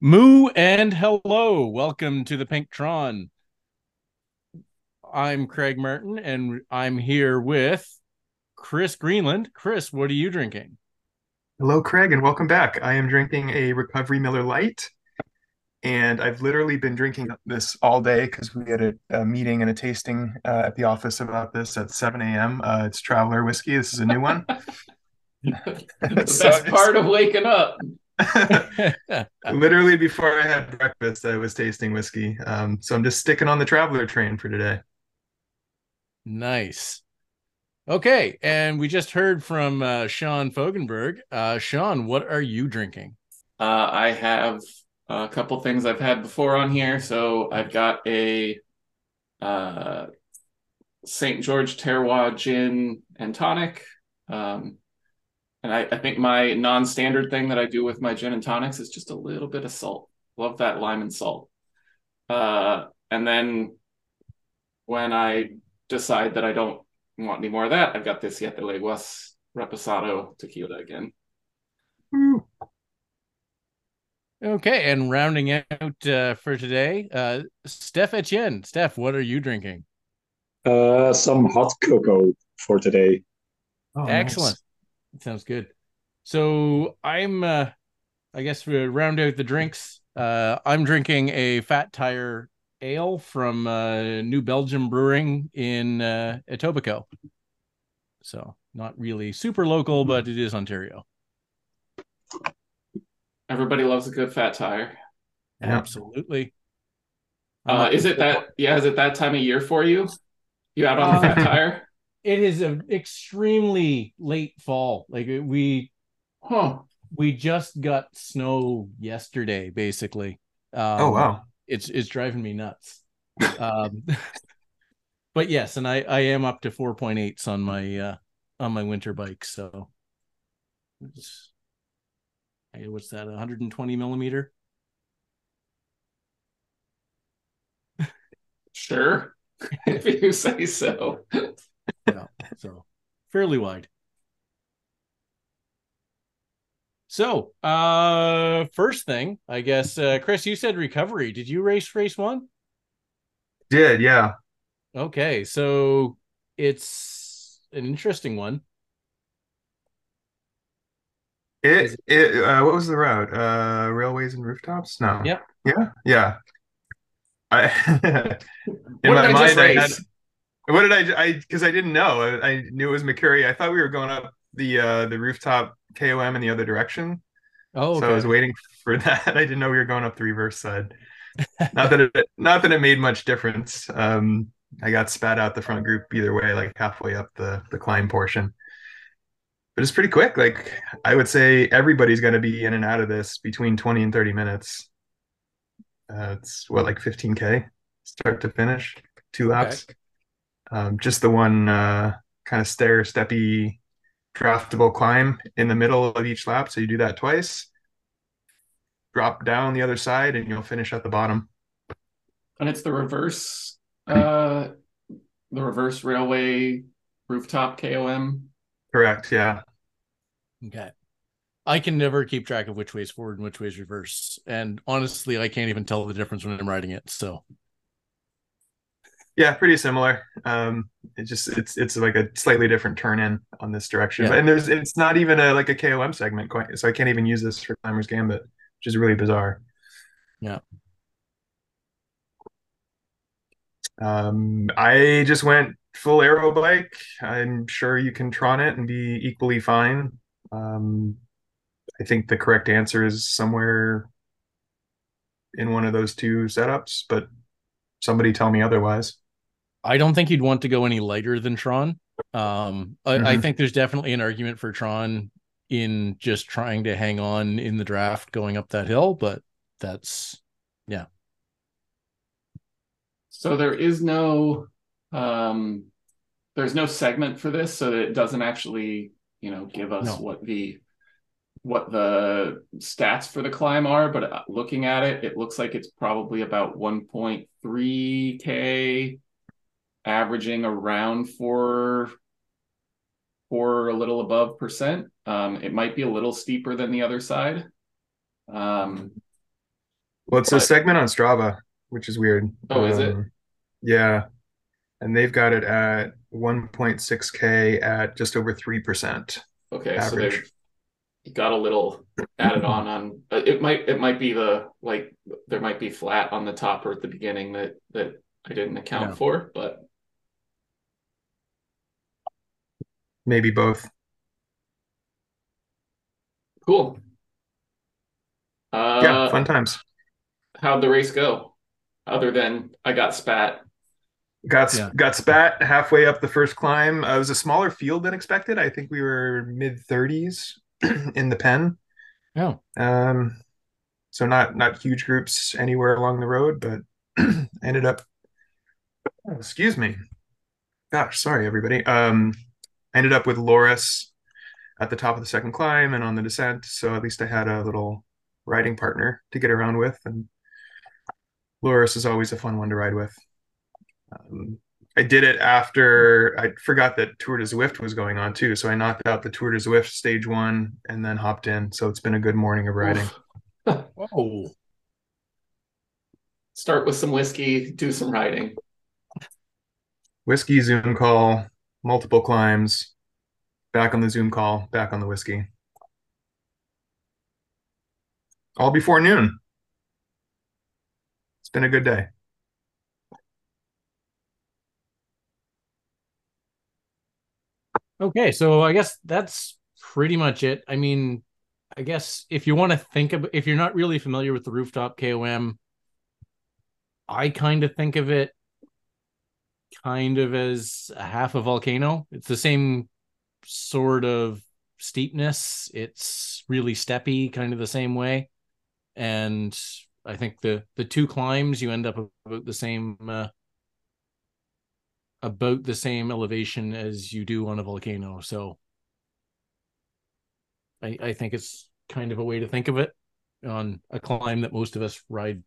Moo and hello. Welcome to the Pinktron. I'm Craig Merton and I'm here with Chris Greenland. Chris, what are you drinking? Hello, Craig, and welcome back. I am drinking a Recovery Miller Lite. and I've literally been drinking this all day because we had a, a, meeting and a tasting uh, at the office about this at 7 a.m. Uh, it's Traveller Whiskey. This is a new one. the so best part of waking up. literally before I had breakfast, I was tasting whiskey. Um, so I'm just sticking on the Traveller train for today. Nice. Okay, and we just heard from uh, Sean Fogenberg. Uh, Sean, what are you drinking? Uh, I have a couple things I've had before on here. So I've got a uh, St. George Terroir gin and tonic. Um, and I, I think my non-standard thing that I do with my gin and tonics is just a little bit of salt. Love that lime and salt. Uh, and then when I decide that I don't want any more of that, I've got this Siete Leguas Reposado tequila again. Okay, and rounding out uh, for today, uh, Stef Etienne. Stef, what are you drinking? Uh, some hot cocoa for today. Oh, Excellent. Nice. Sounds good. So I'm, uh, I guess we round out the drinks. Uh, I'm drinking a Fat Tire ale from uh, New Belgium Brewing in uh, Etobicoke. So not really super local, but it is Ontario. Everybody loves a good fat tire. Absolutely. Uh, is it that? Yeah, is it that time of year for you? You out on uh, fat tire? It is an extremely late fall. Like we, huh? We just got snow yesterday, basically. Um, oh wow! it's it's driving me nuts. Um, but yes, and I I am up to 4.8s on my uh on my winter bike, so it's, hey, what's that? 120 millimeter. Sure, if you say so. Yeah, so fairly wide. So, uh, first thing, I guess, uh, Chris, you said recovery. Did you race race one? Did yeah. Okay, so it's an interesting one. It it uh, what was the route? Uh, railways and rooftops? No. Yeah. Yeah. Yeah. I in my mind, I had, what did I? I because I didn't know. I, I, knew it was Makuri. I thought we were going up the uh the rooftop KOM in the other direction. Oh, okay. so I was waiting for that. I didn't know we were going up the reverse side. not that it, not that it made much difference. Um, I got spat out the front group either way, like halfway up the the climb portion. But it's pretty quick. Like I would say, everybody's going to be in and out of this between twenty and thirty minutes. Uh, it's what like fifteen k start to finish, two laps. Okay. Um, just the one uh, kind of stair steppy draftable climb in the middle of each lap. So you do that twice, drop down the other side, and you'll finish at the bottom. And it's the reverse, uh, the reverse railway rooftop KOM. Correct. Yeah. Okay. I can never keep track of which way is forward and which way is reverse. And honestly, I can't even tell the difference when I'm riding it. So yeah, pretty similar. Um, it just it's it's like a slightly different turn in on this direction, yeah. and there's it's not even a like a KOM segment, quite, so I can't even use this for Climbers Gambit, which is really bizarre. Yeah. Um, I just went full aero bike. I'm sure you can Tron it and be equally fine. Um, I think the correct answer is somewhere in one of those two setups, but somebody tell me otherwise. I don't think you'd want to go any lighter than Tron. Um, I, mm-hmm. I think there's definitely an argument for Tron in just trying to hang on in the draft going up that hill, but that's yeah. So there is no um there's no segment for this, so it doesn't actually, you know, give us no. what the what the stats for the climb are, but uh, looking at it, it looks like it's probably about 1.3k averaging around four, four a little above percent. Um, it might be a little steeper than the other side. Um, Well, it's but... a segment on Strava, which is weird. Oh, um, is it? Um, yeah, and they've got it at 1.6k at just over three percent. Okay, average. so they've got a little added on on. It might it might be the like there might be flat on the top or at the beginning that that I didn't account yeah. for, but maybe both. Cool. Uh, yeah, fun times. How'd the race go? Other than I got spat. Got yeah. got spat halfway up the first climb. Uh, it was a smaller field than expected. I think we were mid 30s in the pen. Oh. Um, so not not huge groups anywhere along the road, but ended up. Excuse me. Gosh, sorry everybody. Um, ended up with Loris at the top of the second climb and on the descent. So at least I had a little riding partner to get around with, and Loris is always a fun one to ride with. Um, I did it after I forgot that Tour de Zwift was going on too, so I knocked out the Tour de Zwift stage one and then hopped in. So it's been a good morning of riding. Whoa! Start with some whiskey, do some riding. Whiskey Zoom call, multiple climbs, back on the Zoom call, back on the whiskey. All before noon. It's been a good day. Okay, so I guess that's pretty much it. I mean, I guess if you want to think of if you're not really familiar with the rooftop KOM, I kind of think of it kind of as a half a volcano. It's the same sort of steepness. It's really steppy, kind of the same way. And I think the the two climbs you end up about the same uh, about the same elevation as you do on a volcano. So I, I think it's kind of a way to think of it on a climb that most of us ride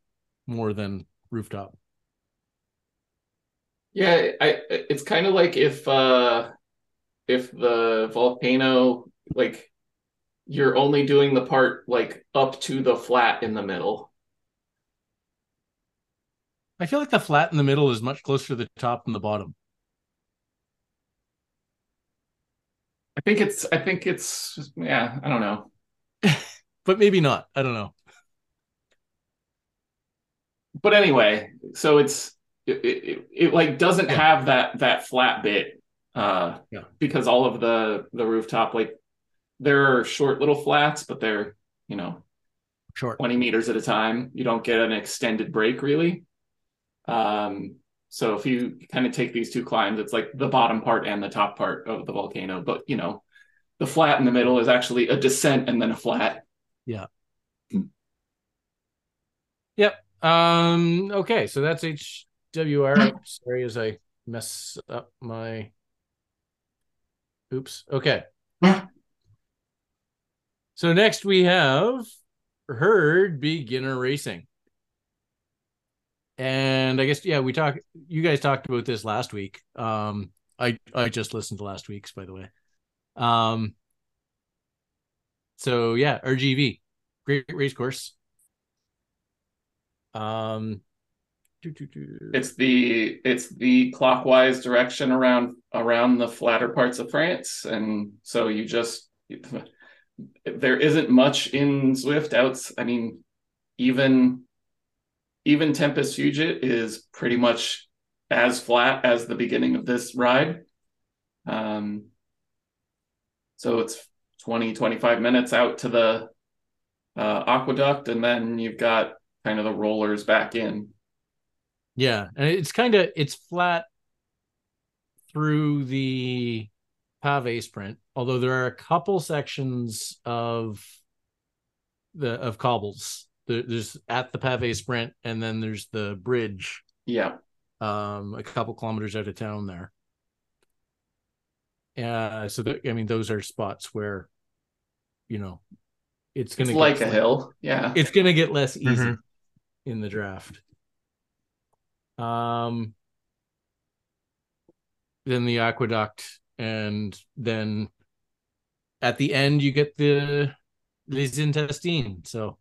more than rooftop. Yeah, I it's kind of like if uh if the volcano like you're only doing the part like up to the flat in the middle. I feel like the flat in the middle is much closer to the top than the bottom. I think it's I think it's yeah, I don't know. but maybe not. I don't know. But anyway, so it's it, it, it like doesn't yeah. have that that flat bit uh yeah. because all of the the rooftop like there are short little flats but they're you know short 20 meters at a time you don't get an extended break really um so if you kind of take these two climbs, it's like the bottom part and the top part of the volcano. But you know, the flat in the middle is actually a descent and then a flat. Yeah. Yep. Um, okay, so that's HWR. Sorry as I mess up my oops. Okay. so next we have herd beginner racing and I guess yeah, we talked. You guys talked about this last week. Um, I I just listened to last week's, by the way. Um, so yeah, RGV, great race course. Um, it's the it's the clockwise direction around around the flatter parts of France, and so you just there isn't much in Zwift outs. I mean, even even Tempus Fugit is pretty much as flat as the beginning of this ride. Um, so it's 20, 25 minutes out to the uh, aqueduct, and then you've got kind of the rollers back in. Yeah, and it's kind of it's flat through the pave sprint, although there are a couple sections of the of cobbles. There's at the pave sprint and then there's the bridge yeah. um a couple kilometers out of town there. Uh so the, i mean those are spots where you know it's gonna it's like a hill yeah. It's gonna get less easy mm-hmm. in the draft um then the aqueduct and then at the end you get the les intestines so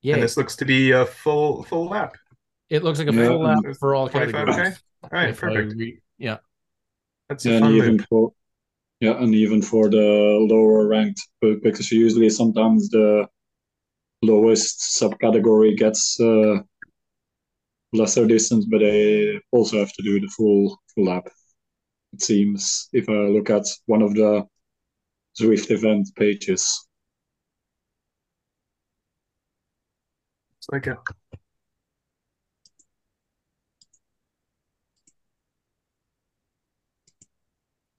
Yeah. And this looks to be a full full lap. It looks like a full lap for all categories. Okay, all right, perfect. Re- yeah. That's yeah, and even for yeah, and even for the lower ranked, because usually sometimes the lowest subcategory gets uh, lesser distance, but they also have to do the full full lap. It seems if I look at one of the Zwift event pages. A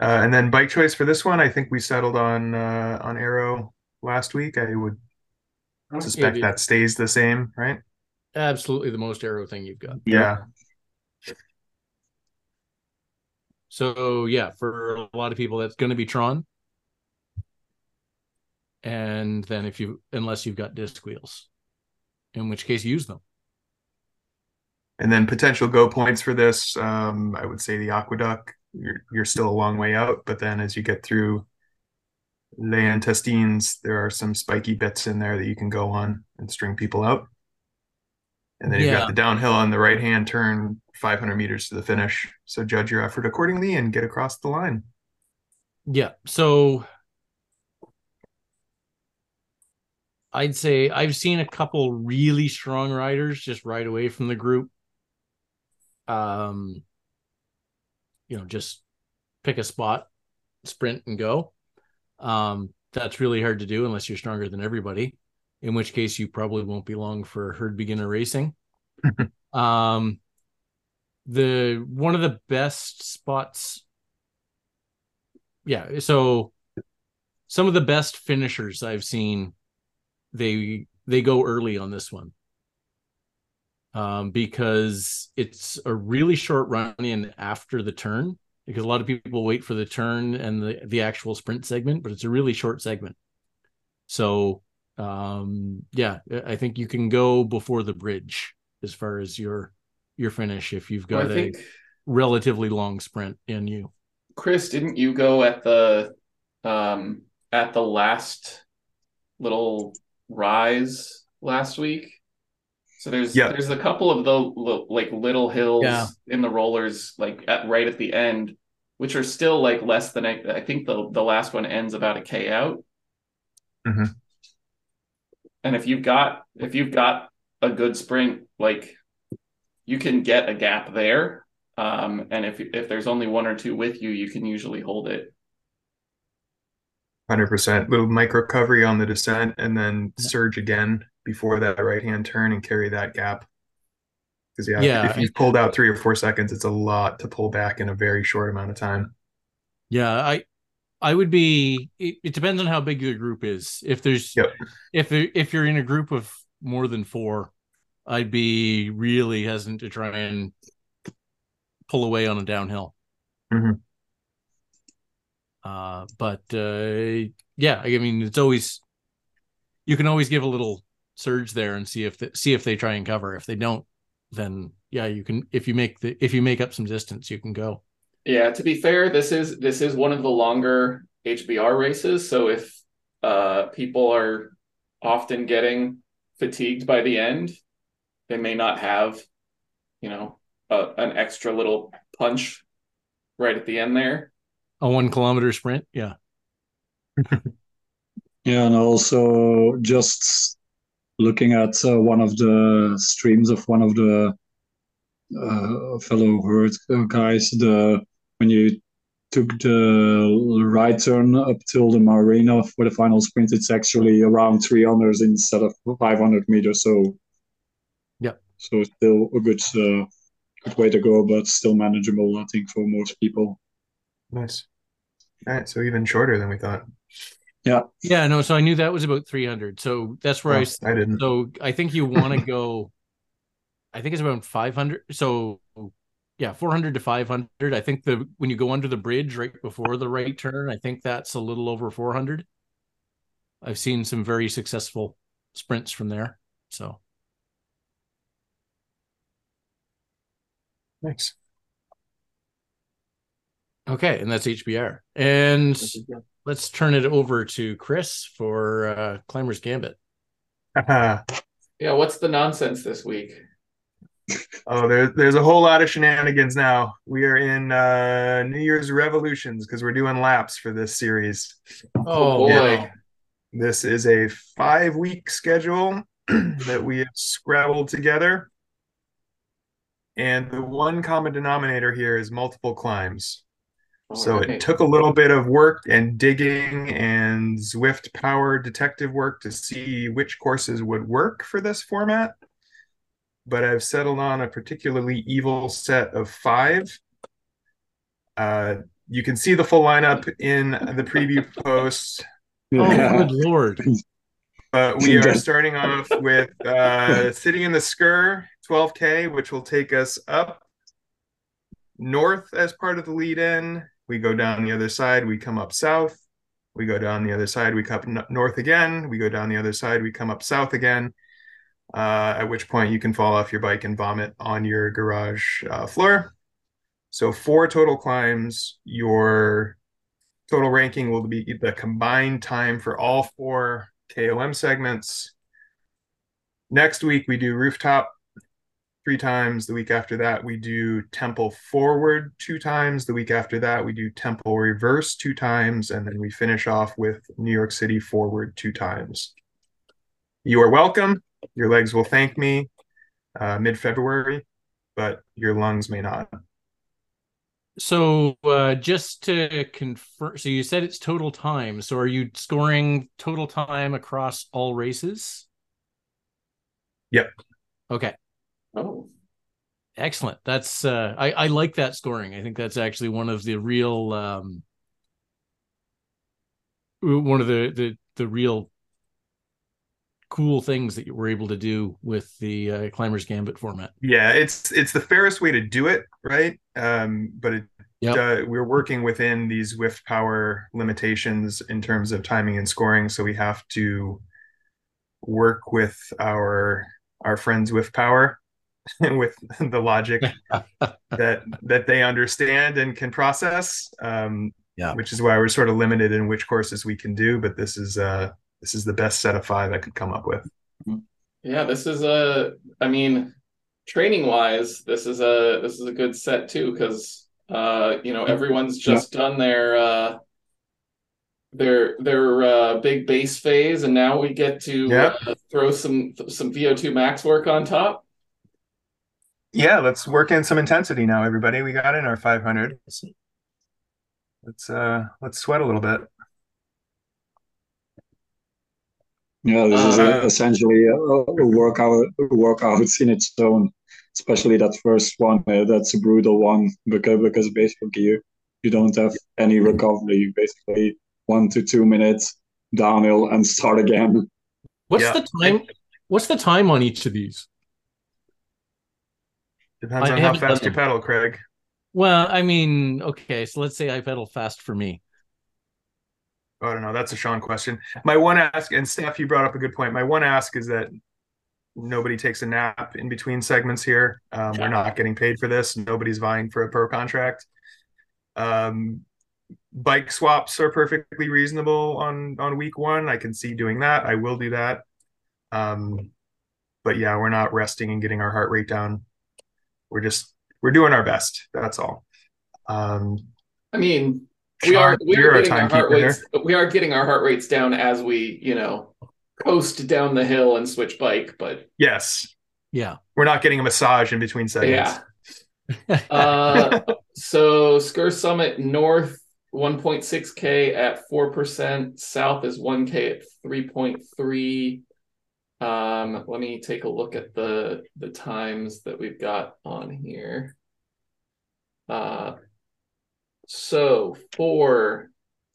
Uh, and then bike choice for this one, I think we settled on uh, on Aero last week. I would suspect yeah, that stays the same, right? Absolutely, the most aero thing you've got. Yeah. So yeah, for a lot of people, that's going to be Tron. And then if you, unless you've got disc wheels, in which case use them. And then potential go points for this, um, I would say the Aqueduct you're you're still a long way out. But then as you get through Les Intestines, there are some spiky bits in there that you can go on and string people out. And then you've yeah. got the downhill on the right hand turn, 500 meters to the finish. So judge your effort accordingly and get across the line. Yeah. So I'd say I've seen a couple really strong riders just right away from the group. Um, you know just pick a spot sprint and go um that's really hard to do unless you're stronger than everybody in which case you probably won't be long for herd beginner racing. Um the one of the best spots yeah so some of the best finishers i've seen they they go early on this one. Um, because it's a really short run in after the turn because a lot of people wait for the turn and the, the actual sprint segment, but it's a really short segment. So um, yeah, I think you can go before the bridge as far as your your finish if you've got well, a relatively long sprint in you. Chris, didn't you go at the um at the last little rise last week? So there's yeah. there's a couple of the like little hills yeah. in the rollers like at, right at the end, which are still like less than I, I think the the last one ends about a k out. Mm-hmm. And if you've got if you've got a good sprint, like you can get a gap there. Um, and if if there's only one or two with you, you can usually hold it. Hundred percent. Little micro recovery on the descent, and then yeah. surge again before that right hand turn and carry that gap. Because yeah, yeah, if you've pulled out three or four seconds, it's a lot to pull back in a very short amount of time. Yeah, I I would be. It, it depends on how big the group is. If there's, yep. if if you're in a group of more than four, I'd be really hesitant to try and pull away on a downhill. Mm-hmm. Uh, but uh, yeah, I mean, it's always you can always give a little surge there and see if the, see if they try and cover. If they don't, then yeah, you can. If you make the if you make up some distance, you can go. Yeah, to be fair, this is this is one of the longer HBR races. So if uh, people are often getting fatigued by the end, they may not have, you know, a, an extra little punch right at the end there. A one kilometer sprint, yeah. yeah, and also just looking at uh, one of the streams of one of the uh, fellow herd guys, the when you took the right turn up till the marina for the final sprint, it's actually around 300 instead of 500 meters. So, yeah, so still a good uh, good way to go, but still manageable, I think, for most people. Nice. All right, so even shorter than we thought. Yeah. Yeah, no, so I knew that was about 300. So that's where oh, I I didn't. So I think you want to go I think it's around 500. So yeah, 400 to 500. I think the when you go under the bridge right before the right turn, I think that's a little over 400. I've seen some very successful sprints from there. So Thanks. Okay, and that's HBR. And let's turn it over to Chris for uh, Climber's Gambit. Yeah, what's the nonsense this week? oh, there's there's a whole lot of shenanigans now. We are in uh, New Year's revolutions because we're doing laps for this series. Oh boy. Yeah. This is a five week schedule that we have scrabbled together. And the one common denominator here is multiple climbs. So right. it took a little bit of work and digging and ZwiftPower detective work to see which courses would work for this format. But I've settled on a particularly evil set of five. Uh, you can see the full lineup in the preview post. Oh, good lord. Uh, we are starting off with uh, sitting in the Sgurr 12K, which will take us up north as part of the lead in. We go down the other side, we come up south. We go down the other side, we come up north again. We go down the other side, we come up south again. Uh, at which point you can fall off your bike and vomit on your garage uh, floor. So, four total climbs. Your total ranking will be the combined time for all four KOM segments. Next week, we do rooftop three times. The week after that, we do temple forward two times. The week after that, we do temple reverse two times. And then we finish off with New York City forward two times. You are welcome. Your legs will thank me uh, mid February, but your lungs may not. So uh, just to confirm, so you said it's total time. So are you scoring total time across all races? Yep. Okay. Oh. Excellent. That's uh I, I like that scoring. I think that's actually one of the real um one of the the the real cool things that you were able to do with the uh, climbers gambit format yeah it's it's the fairest way to do it right um but it yep. uh, we're working within these ZwiftPower limitations in terms of timing and scoring so we have to work with our our friends with power with the logic that that they understand and can process um yeah which is why we're sort of limited in which courses we can do but this is uh this is the best set of five I could come up with. Yeah, this is a. I mean, training wise, this is a this is a good set too because uh, you know everyone's just yeah. done their uh, their their uh, big base phase, and now we get to yeah. uh, throw some some VO2 max work on top. Yeah, let's work in some intensity now, everybody. We got in our 500. Let's uh let's sweat a little bit. Yeah, this is uh, essentially a, a, workout a workout in its own. Especially that first one, uh, that's a brutal one because because basically you you don't have any recovery. Basically, one to two minutes downhill and start again. What's yeah. the time? What's the time on each of these? Depends I on how fast you pedal, Craig. Well, I mean, okay, so let's say I pedal fast for me. I don't know. That's a Sean question. My one ask, and Stef, you brought up a good point. My one ask is that nobody takes a nap in between segments here. Um, yeah. We're not getting paid for this. Nobody's vying for a pro contract. Um, bike swaps are perfectly reasonable on on week one. I can see doing that. I will do that. Um, but yeah, we're not resting and getting our heart rate down. We're just we're doing our best. That's all. Um, I mean, we are we are getting our heart rates we are getting our heart rates down as we you know coast down the hill and switch bike but yes. Yeah. We're not getting a massage in between segments. Yeah uh, so Sgurr Summit North 1.6k at 4% south is 1k at 3.3 um let me take a look at the the times that we've got on here. Uh so for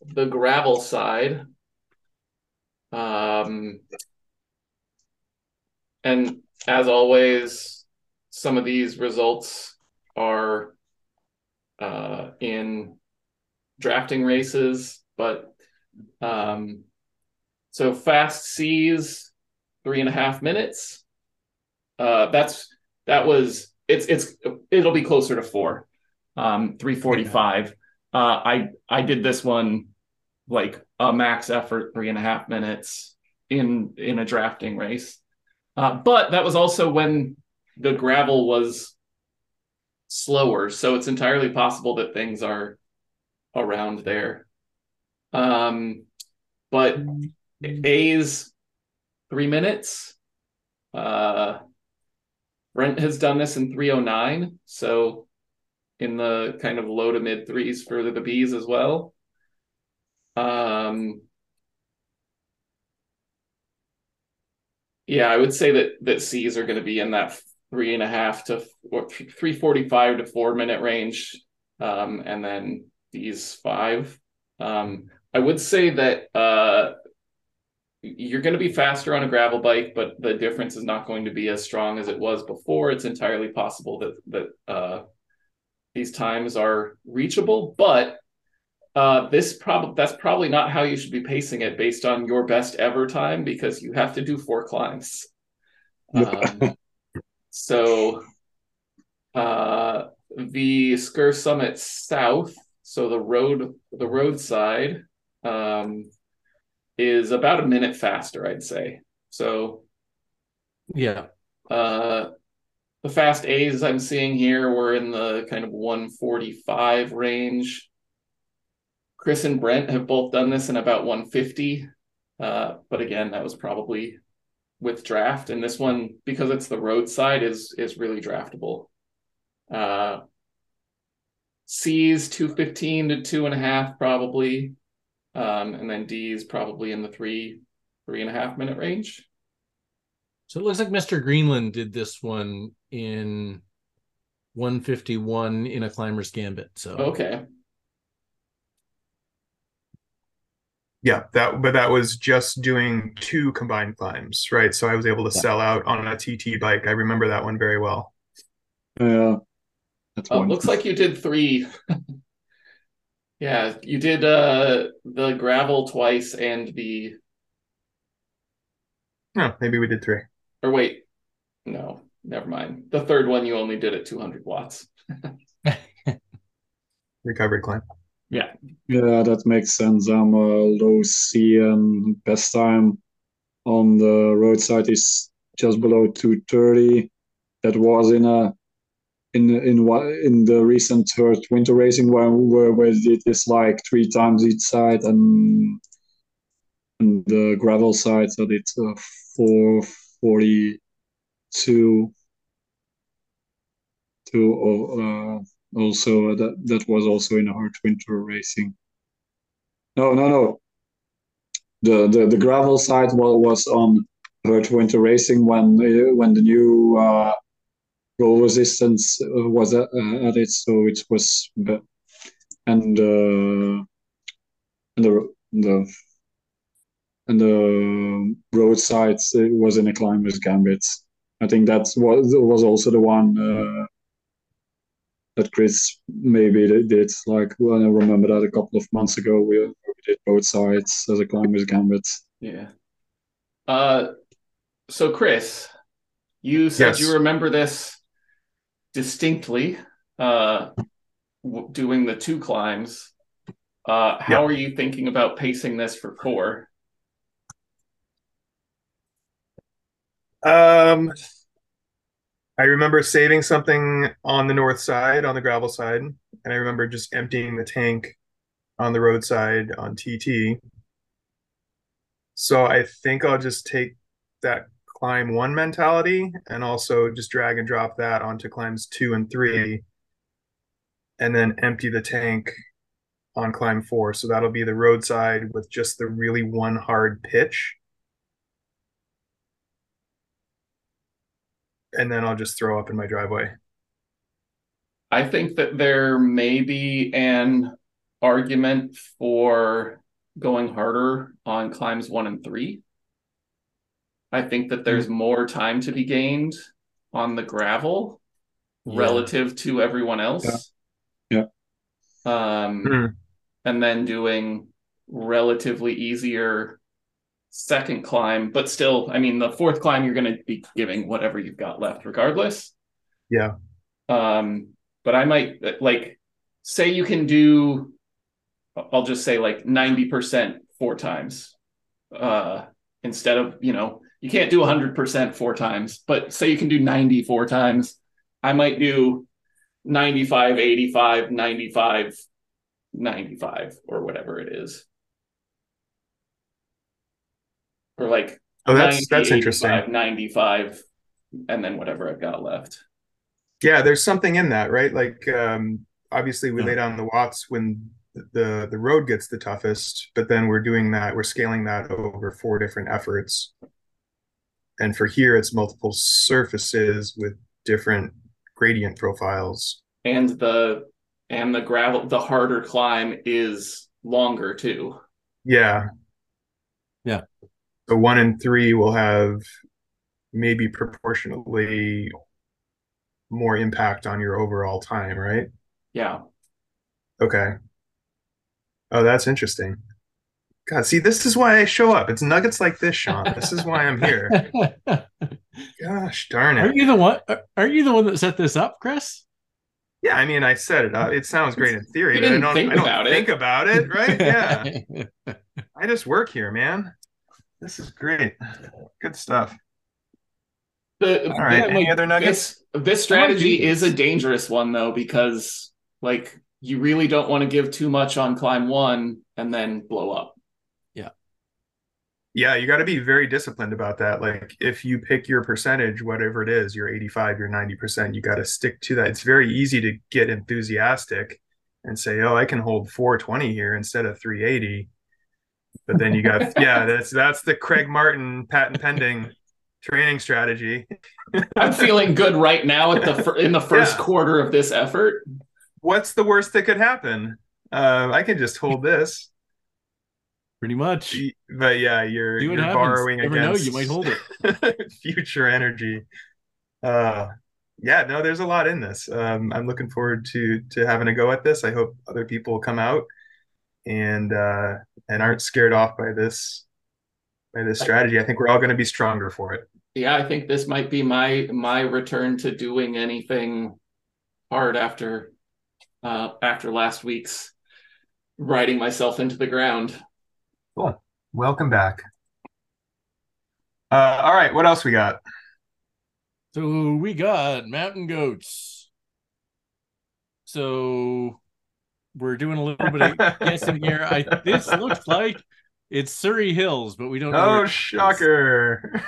the gravel side, um, and as always, some of these results are uh, in drafting races, but um, so fast seas three and a half minutes. Uh, that's that was it's it's it'll be closer to four, um, three forty five. Uh, I I did this one like a max effort, three and a half minutes in in a drafting race. Uh, but that was also when the gravel was slower, so it's entirely possible that things are around there. Um, but A's three minutes. Uh, Brent has done this in 309, so in the kind of low to mid threes for the B's as well. Um, yeah, I would say that that C's are going to be in that three and a half to three forty five to four minute range, um, and then these five. Um, I would say that uh, you're going to be faster on a gravel bike, but the difference is not going to be as strong as it was before. It's entirely possible that that uh, these times are reachable, but uh, this probably that's probably not how you should be pacing it based on your best ever time because you have to do four climbs. Um, so uh, the Sgurr Summit South, so the road the roadside um, is about a minute faster, I'd say. So yeah. Uh, the fast A's I'm seeing here were in the kind of 145 range. Chris and Brent have both done this in about 150. Uh, but again, that was probably with draft. And this one, because it's the roadside, is is really draftable. Uh, C's 215 to two and a half, probably. Um, and then D is probably in the three, three and a half minute range. So it looks like Mr. Greenland did this one in 151 in a climber's gambit. So okay. Yeah, that but that was just doing two combined climbs, right? So I was able to yeah. sell out on a TT bike. I remember that one very well. Yeah. That's oh, looks like you did three. yeah, you did uh the gravel twice and the Oh, maybe we did three. Or wait, no, never mind. The third one you only did at 200 watts. Recovery climb. Yeah. Yeah, that makes sense. I'm a low C and best time on the roadside is just below 230. That was in a in in what in the recent winter racing where where, where did this like three times each side and and the gravel side so it's uh, 442 to uh, also that that was also in a hard winter racing. No, no, no. The the, the gravel side was, was on hard winter racing when uh, when the new uh, resistance uh, was uh, added, so it was and uh, and the the and the roadside was in a climber's gambit. I think that was was also the one uh, that Chris maybe did. Like well, I remember that a couple of months ago we, we did both sides as a climber's gambit. Yeah. Uh, so Chris, you said yes. you remember this distinctly. Uh, w- doing the two climbs. Uh, how yeah. are you thinking about pacing this for four? Um, I remember saving something on the north side, on the gravel side, and I remember just emptying the tank on the roadside on TT. So I think I'll just take that climb one mentality and also just drag and drop that onto climbs two and three, and then empty the tank on climb four. So that'll be the roadside with just the really one hard pitch and then I'll just throw up in my driveway. I think that there may be an argument for going harder on climbs one and three. I think that there's mm-hmm. more time to be gained on the gravel yeah. relative to everyone else. Yeah. yeah. Um, mm-hmm. and then doing relatively easier second climb, but still, I mean, the fourth climb, you're going to be giving whatever you've got left, regardless. Yeah. Um, but I might like say you can do, I'll just say like 90% four times, uh, instead of, you know, you can't do 100% four times, but say you can do 94 times. I might do 95, 85, 95, 95, or whatever it is. Or like Oh, that's 90, that's interesting. 95, and then whatever I've got left. Yeah, there's something in that, right? Like um obviously we yeah. lay down the watts when the the road gets the toughest, but then we're doing that, we're scaling that over four different efforts. And for here it's multiple surfaces with different gradient profiles. And the and the gravel the harder climb is longer too. Yeah. Yeah. So one and three will have maybe proportionately more impact on your overall time, right? Yeah. Okay. Oh, that's interesting. God, see, this is why I show up. It's nuggets like this, Sean. This is why I'm here. Gosh darn it! Are you the one? Are you the one that set this up, Chris? Yeah, I mean, I set it up. It sounds great in theory, but I don't. Think I don't about think it. about it, right? Yeah. I just work here, man. This is great. Good stuff. The, All right. Yeah, Any like, other nuggets? This, this strategy is a dangerous one though, because like you really don't want to give too much on climb one and then blow up. Yeah. You got to be very disciplined about that. Like if you pick your percentage, whatever it is, you're 85, you're 90%, you got to stick to that. It's very easy to get enthusiastic and say, "Oh, I can hold 420 here instead of 380." But then you got yeah, that's that's the Craig Martin patent pending training strategy. I'm feeling good right now at the in the first yeah. quarter of this effort. What's the worst that could happen? Uh, I can just hold this. Pretty much. But yeah, you're, you're borrowing Never against know, you might hold it. future energy. Uh, yeah, no, there's a lot in this. Um, I'm looking forward to to having a go at this. I hope other people come out and uh, and aren't scared off by this by this strategy. I think we're all going to be stronger for it. Yeah, I think this might be my my return to doing anything hard after uh, after last week's riding myself into the ground. Cool. Welcome back. Uh, all right, what else we got? So we got mountain goats. So we're doing a little bit of guessing here. I this looks like it's Surrey Hills, but we don't know. Oh, shocker.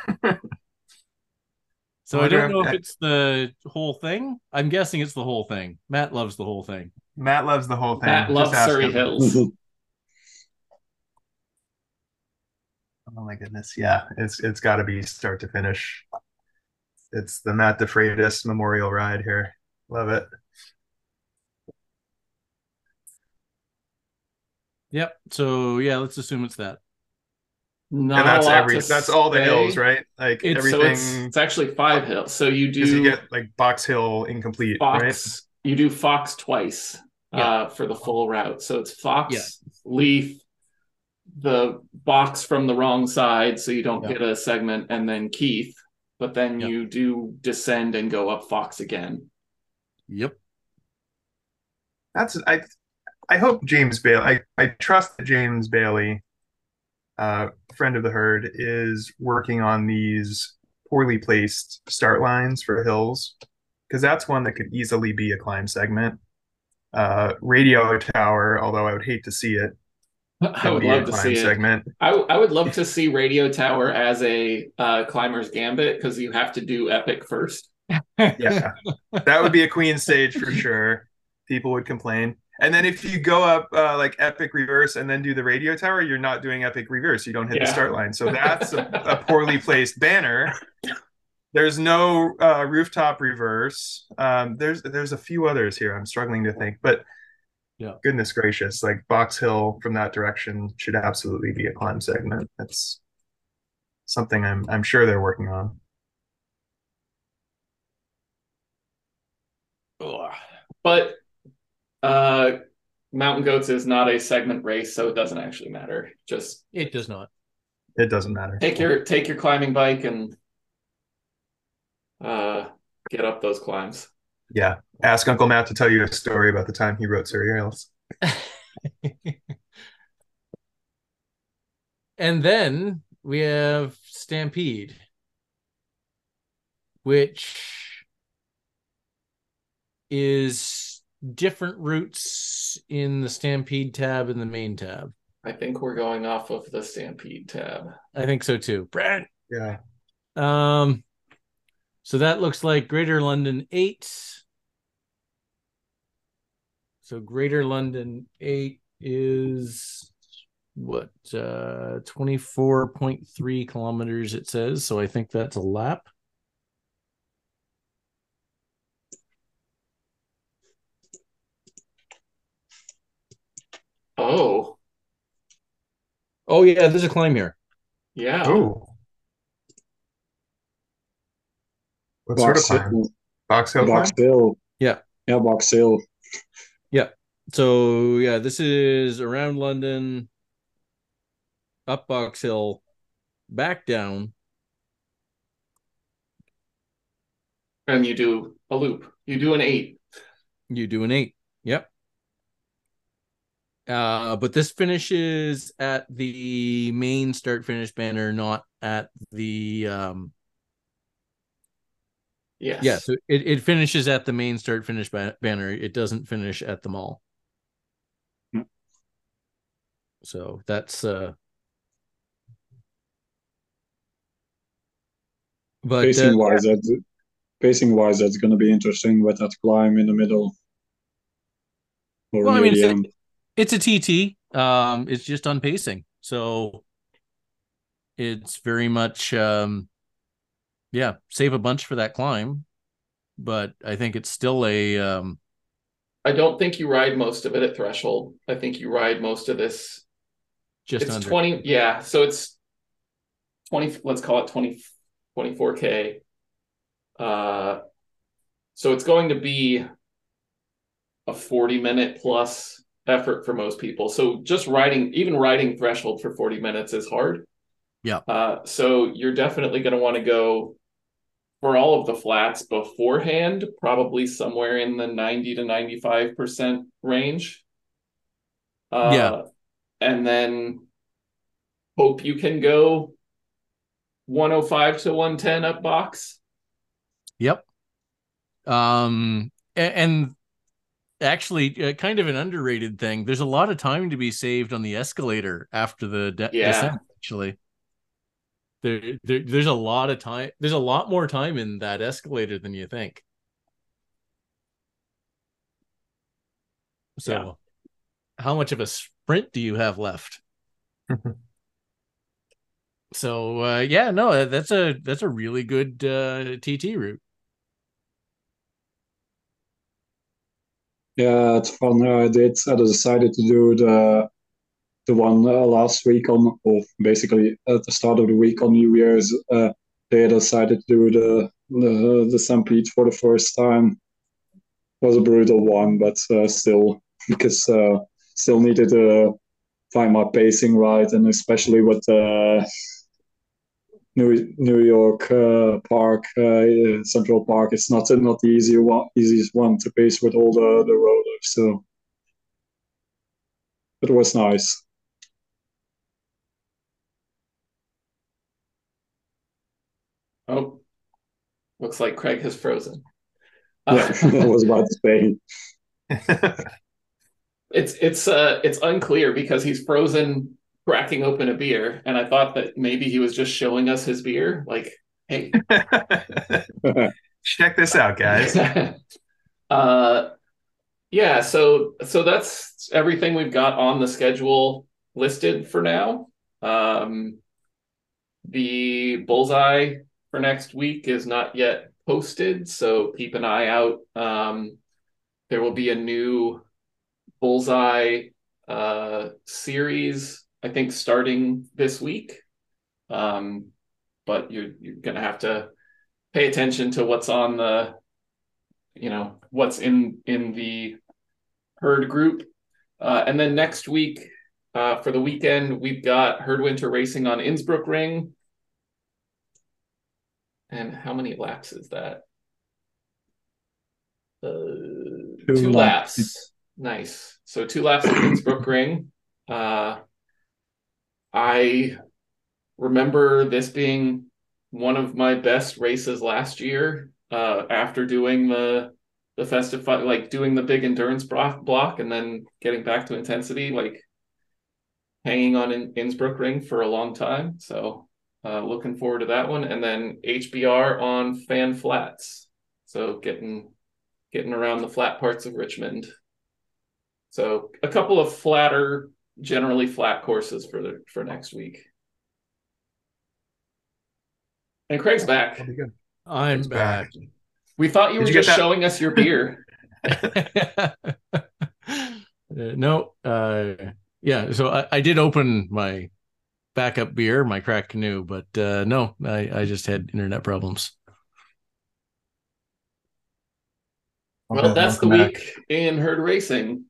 so I don't know if it's the whole thing. I'm guessing it's the whole thing. Matt loves the whole thing. Matt loves the whole thing. Matt loves Surrey him. Hills. oh my goodness. Yeah, it's it's gotta be start to finish. It's the Matt DeFreitas Memorial Ride here. Love it. Yep. So yeah, let's assume it's that. Not and that's every that's all the hills, right? Like it's, everything. So it's, it's, actually five hills. So you do you get like Box Hill incomplete, Fox, right? You do Fox twice yeah. uh, for the full route. So it's Fox, yeah. Leith, the box from the wrong side, so you don't yeah. get a segment, and then Keith. But then you do descend and go up Fox again. Yep. That's I I hope James Bailey. I, I trust that James Bailey, uh, friend of the herd, is working on these poorly placed start lines for hills because that's one that could easily be a climb segment. Uh, radio tower, although I would hate to see it. I would love to see segment. it. I, I would love to see radio tower as a uh, climber's gambit because you have to do epic first. yeah, that would be a queen stage for sure. People would complain. And then if you go up uh, like epic reverse and then do the radio tower, you're not doing epic reverse. You don't hit yeah. the start line. So that's a, a, poorly placed banner. There's no uh, rooftop reverse. Um, there's there's a few others here. I'm struggling to think, but yeah, goodness gracious, like Box Hill from that direction should absolutely be a climb segment. That's something I'm I'm sure they're working on. But uh, Mountain Goats is not a segment race, so it doesn't actually matter. Just it does not. It doesn't matter. Take your take your climbing bike and uh, get up those climbs. Yeah, ask Uncle Matt to tell you a story about the time he wrote Surrey Hills. and then we have Stampede. which is different routes in the Stampede tab and the main tab. I think we're going off of the Stampede tab. I think so too. Brad. Yeah. Um so that looks like Greater London 8. So Greater London 8 is what uh 24.3 kilometers it says. So I think that's a lap. Oh. Oh yeah, there's a climb here. Yeah. Oh. What sort of climb? Box Hill Box Hill. Yeah. Yeah, Box Hill. Yeah. So yeah, this is around London, up Box Hill, back down. And you do a loop. You do an eight. You do an eight. Yep. Uh, but this finishes at the main start finish banner, not at the um Yes. Yeah, so it, it finishes at the main start finish banner. It doesn't finish at the mall. Hmm. So that's uh but pacing uh, wise that's pacing wise that's gonna be interesting with that climb in the middle. Or well, I mean, it's a, it's a TT. Um, it's just on pacing, so it's very much um yeah, save a bunch for that climb, but I think it's still a. Um, I don't think you ride most of it at threshold. I think you ride most of this. Just it's under. twenty, yeah. So it's twenty. Let's call it 20, 24 k. Uh, so it's going to be a forty minute plus effort for most people. So just riding, even riding threshold for forty minutes is hard. Yeah. Uh, so you're definitely going to want to go for all of the flats beforehand, probably somewhere in the 90 to 95% range. Uh, yeah. And then hope you can go 105 to 110 up box. Yep. Um, and, and actually, uh, kind of an underrated thing. There's a lot of time to be saved on the escalator after the de- yeah. descent, actually there, there there's a lot of time there's a lot more time in that escalator than you think. So yeah. how much of a sprint do you have left? So uh, yeah no that's a that's a really good uh, tt route. Yeah it's fun. I did i decided to do the the one uh, last week on, or basically at the start of the week on New Year's, uh, they had decided to do the the the Stampede for the first time. It was a brutal one, but uh, still, because still needed to find my pacing right, and especially with uh, New New York uh, Park, uh, Central Park, it's not not the easy one, easiest one to pace with all the the rollers. So it was nice. Oh, looks like Craig has frozen. Yeah, I was about to say. it's it's uh it's unclear because he's frozen cracking open a beer, and I thought that maybe he was just showing us his beer. Like, hey, check this out, guys. uh, yeah. So so that's everything we've got on the schedule listed for now. Um, the bullseye for next week is not yet posted, so keep an eye out. Um, there will be a new Bullseye uh, series, I think, starting this week. Um, but you're you're gonna have to pay attention to what's on the, you know, what's in in the herd group. Uh, and then next week, uh, for the weekend, we've got Herd Winter Racing on Innsbruck Ring. And how many laps is that? Uh, two, two laps. laps. Nice. So two laps at Innsbruck Ring. Uh, I remember this being one of my best races last year uh, after doing the the festive like doing the big endurance block and then getting back to intensity like hanging on in Innsbruck ring for a long time so uh, looking forward to that one and then HBR on fan flats so getting getting around the flat parts of Richmond so a couple of flatter generally flat courses for the for next week and Craig's back. I'm back. back. We thought you Did were you just showing us your beer. uh, no, uh, yeah. So I, I, did open my backup beer, my crack canoe, but uh, no, I, I just had internet problems. Well, that's the week in herd racing.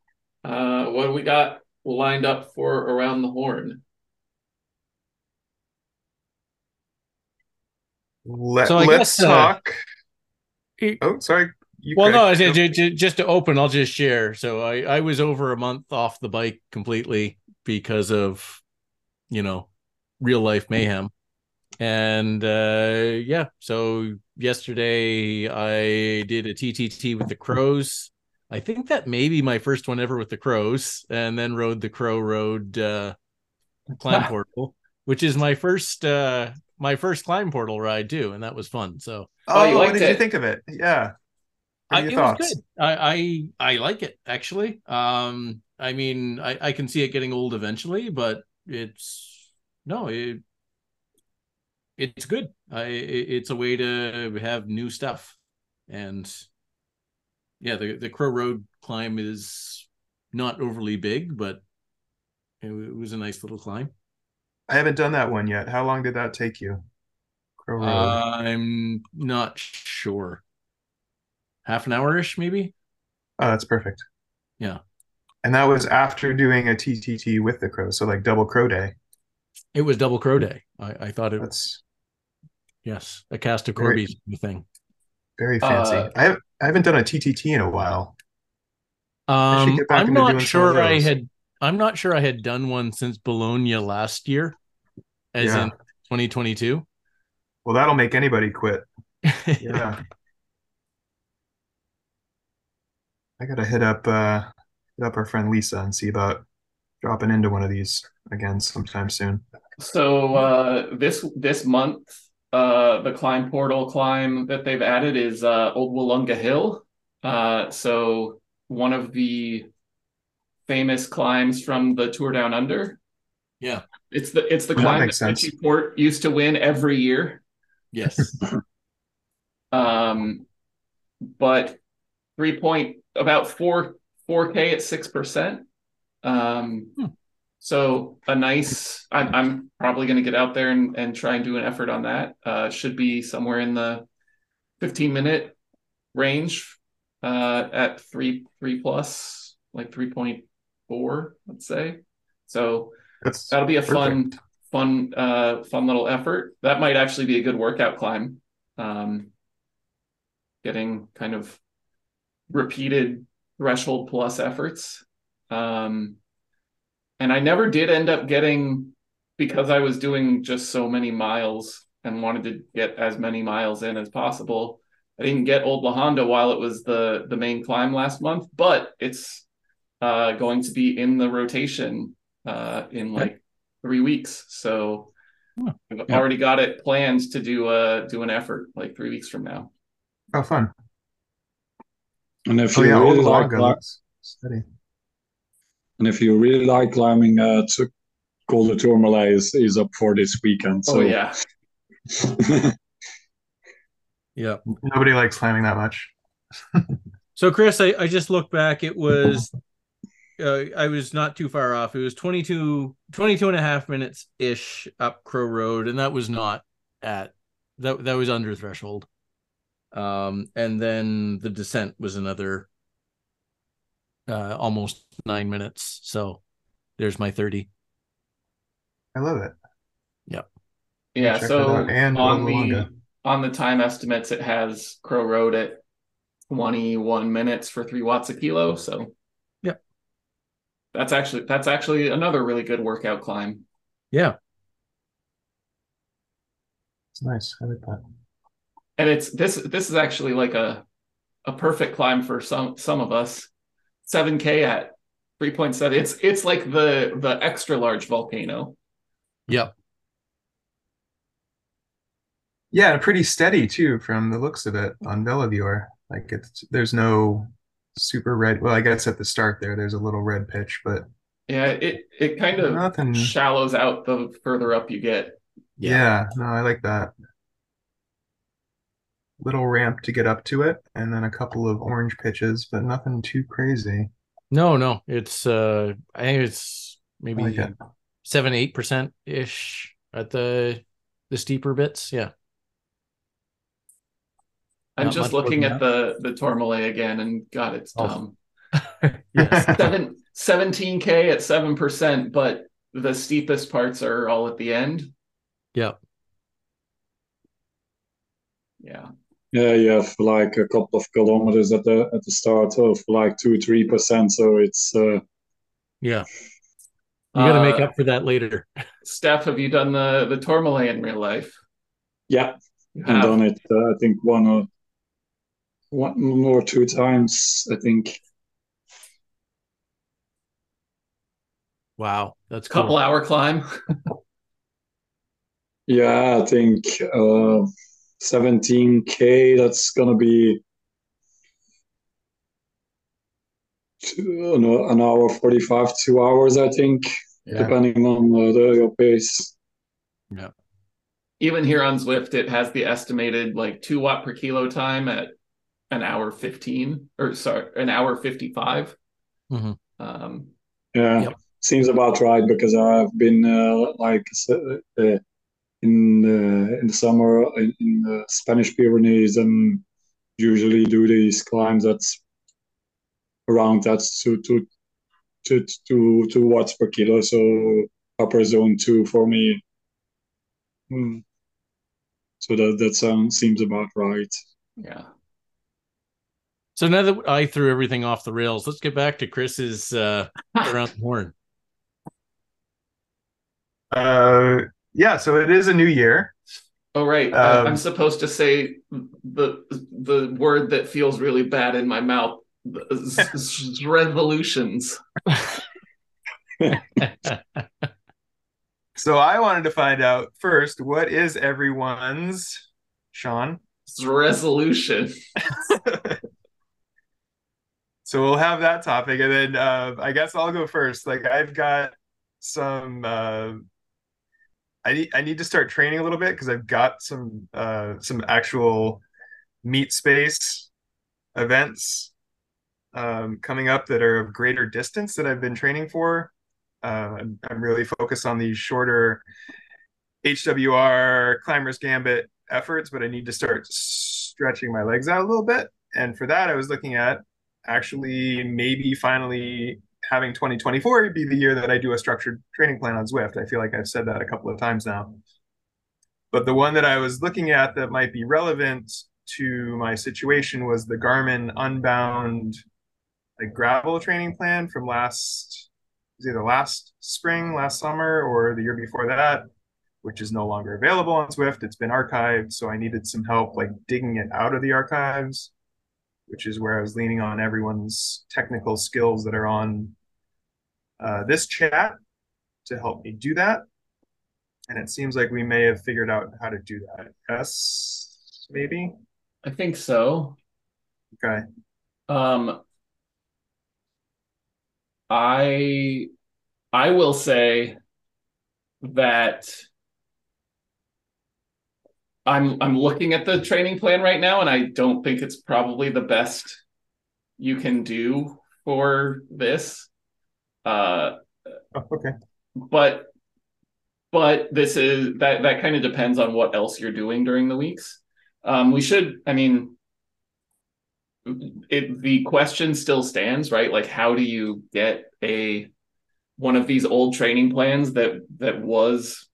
Uh, what do we got lined up for around the horn? Let, so us guess, uh, talk. Uh, oh, sorry. You well, no, just to open, I'll just share. So I, I was over a month off the bike completely because of, you know, real life mayhem. And uh, yeah, so yesterday I did a TTT with the Crows. I think that may be my first one ever with the Crows, and then rode the Crow Road uh, climb portal, which is my first uh, my first climb portal ride too, and that was fun. So, oh, oh what did it. you think of it? Yeah, I, it thoughts? was good. I, I I like it actually. Um, I mean, I I can see it getting old eventually, but it's no, it it's good. I it's a way to have new stuff, and yeah, the the Crow Road climb is not overly big, but it, it was a nice little climb. I haven't done that one yet. How long did that take you? Crow Road. I'm not sure. Half an hour ish, maybe. Oh, that's perfect. Yeah. And that was after doing a TTT with the crow, so like double crow day. It was double crow day. I, I thought it was. Yes, a cast of Corby's thing. Very fancy. Uh, I have I haven't done a TTT in a while. Um, I'm not sure I had I'm not sure I had done one since Bologna last year, as yeah. in 2022. Well, that'll make anybody quit. yeah. I gotta hit up uh hit up our friend Lisa and see about dropping into one of these again sometime soon. So uh this this month uh the climb portal climb that they've added is uh Old Willunga Hill. Uh so one of the famous climbs from the Tour Down Under. Yeah, it's the it's the well, climb that, that Porte used to win every year. Yes. um, but three point about four four k at six percent. Um, hmm. so a nice. I'm, I'm probably going to get out there and, and try and do an effort on that. Uh, should be somewhere in the fifteen minute range uh, at three three plus, like three point four, let's say. So That's that'll be a perfect. fun, fun, uh, fun little effort. That might actually be a good workout climb. Um, getting kind of repeated threshold plus efforts. Um, and I never did end up getting because I was doing just so many miles and wanted to get as many miles in as possible. I didn't get Old La Honda while it was the the main climb last month, but it's uh, going to be in the rotation uh, in like three weeks. So I've yeah. already got it planned to do a do an effort like three weeks from now. Oh, fun! And if oh, you yeah, really like, like steady. And if you really like climbing, uh, to Col de Tourmalet is, is up for this weekend. Oh, so. Oh yeah. yeah. Nobody likes climbing that much. so Chris, I, I just looked back. It was uh, I was not too far off. It was 22, 22 and a half minutes ish up Crow Road, and that was not at that that was under threshold. Um, and then the descent was another uh, almost nine minutes. So there's my 30. I love it. Yep. Yeah. So and on the on the time estimates, it has Crow Road at 21 minutes for three watts a kilo. So yep. that's actually that's actually another really good workout climb. Yeah. It's nice. I like that. And it's this this is actually like a a perfect climb for some some of us. 7k at 3.7. It's it's like the the extra large volcano. Yep. Yeah, pretty steady too from the looks of it on VeloViewer. Like it's there's no super red. Well, I guess at the start there, there's a little red pitch, but yeah, it it kind of nothing... shallows out the further up you get. Yeah. yeah, no, I like that. Little ramp to get up to it, and then a couple of orange pitches, but nothing too crazy. No, no, it's uh, I think it's maybe like seven, eight percent ish at the the steeper bits. Yeah. I'm Not just looking at the the Tourmalet again, and God, it's oh. dumb. yes. Seven, 17k at seven percent, but the steepest parts are all at the end. Yeah. Yeah. Yeah, you have like a couple of kilometers at the at the start of like two three percent. So it's uh yeah. You got to make uh, up for that later. Stef, have you done the the Tourmalet in real life? Yeah, I've done it. Uh, I think one or one or two times. I think. Wow, that's a couple cool. hour climb. yeah, I think uh, 17k. That's gonna be two, an hour 45, two hours. I think, yeah. depending on uh, the, your pace. Yeah. Even here on Zwift, it has the estimated like two watt per kilo time at an hour 15 or sorry an hour 55 mm-hmm. um, yeah yep. seems about right because i've been uh, like uh, in the in the summer in, in, the spanish pyrenees and usually do these climbs that's around that's two two two two two watts per kilo so upper zone two for me mm. so that that sounds seems about right yeah so now that I threw everything off the rails, let's get back to Chris's uh, around the horn. Uh, yeah. So it is a new year. Oh right, um, I'm supposed to say the the word that feels really bad in my mouth. revolutions. so I wanted to find out first what is everyone's Sean resolution. so we'll have that topic and then uh, i guess i'll go first like i've got some uh, i need i need to start training a little bit because i've got some uh, some actual meet space events um, coming up that are of greater distance that i've been training for. Uh, I'm, I'm really focused on these shorter hwr climbers gambit efforts but i need to start stretching my legs out a little bit. And for that i was looking at actually maybe finally having 2024 be the year that I do a structured training plan on Zwift. I feel like I've said that a couple of times now. But the one that I was looking at that might be relevant to my situation was the Garmin Unbound like gravel training plan from last was either last spring, last summer, or the year before that, which is no longer available on Zwift. It's been archived, so I needed some help like digging it out of the archives which is where I was leaning on everyone's technical skills that are on uh, this chat to help me do that. And it seems like we may have figured out how to do that. Yes, maybe? I think so. Okay. Um, I I will say that I'm I'm looking at the training plan right now, and I don't think it's probably the best you can do for this. Uh, oh, okay. But but this is that that kind of depends on what else you're doing during the weeks. Um, we should, I mean, it the question still stands, right? Like, how do you get a one of these old training plans that that was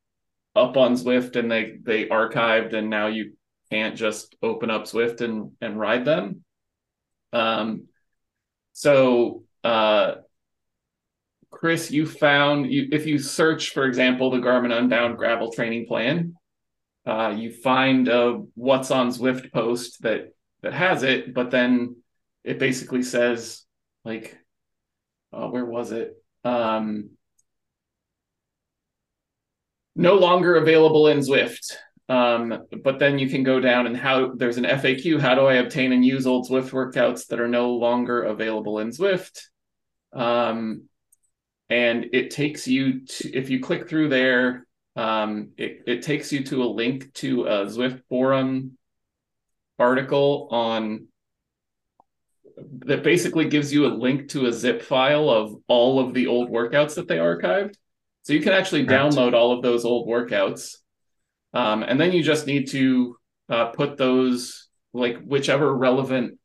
up on Zwift and they they archived and now you can't just open up Zwift and and ride them. Um, so uh, Chris, you found you if you search, for example, the Garmin Unbound Gravel Training Plan, uh, you find a what's on Zwift post that that has it, but then it basically says like, uh, where was it? Um, no longer available in Zwift. Um, but then you can go down and how there's an FAQ. How do I obtain and use old Zwift workouts that are no longer available in Zwift? Um, and it takes you to, if you click through there, um, it, it takes you to a link to a Zwift forum article on that basically gives you a link to a zip file of all of the old workouts that they archived. So you can actually download all of those old workouts. Um, and then you just need to uh, put those, like whichever relevant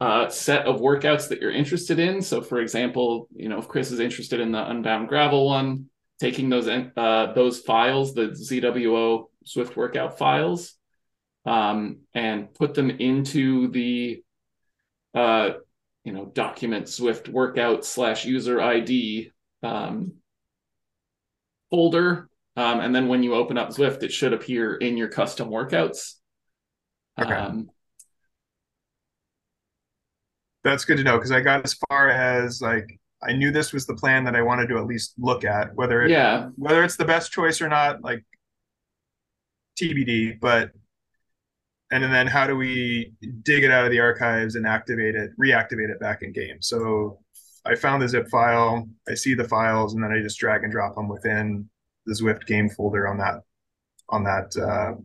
uh, set of workouts that you're interested in. So, for example, you know, if Chris is interested in the Unbound Gravel one, taking those uh, those files, the ZWO Zwift workout files, um, and put them into the uh, you know document Zwift workout slash user ID um, folder. Um, and then when you open up Zwift, it should appear in your custom workouts. Okay. Um, That's good to know because I got as far as like I knew this was the plan that I wanted to at least look at whether it, yeah. whether it's the best choice or not like TBD but and then how do we dig it out of the archives and activate it reactivate it back in game? So I found the zip file I see the files and then I just drag and drop them within the Zwift game folder on that on that uh,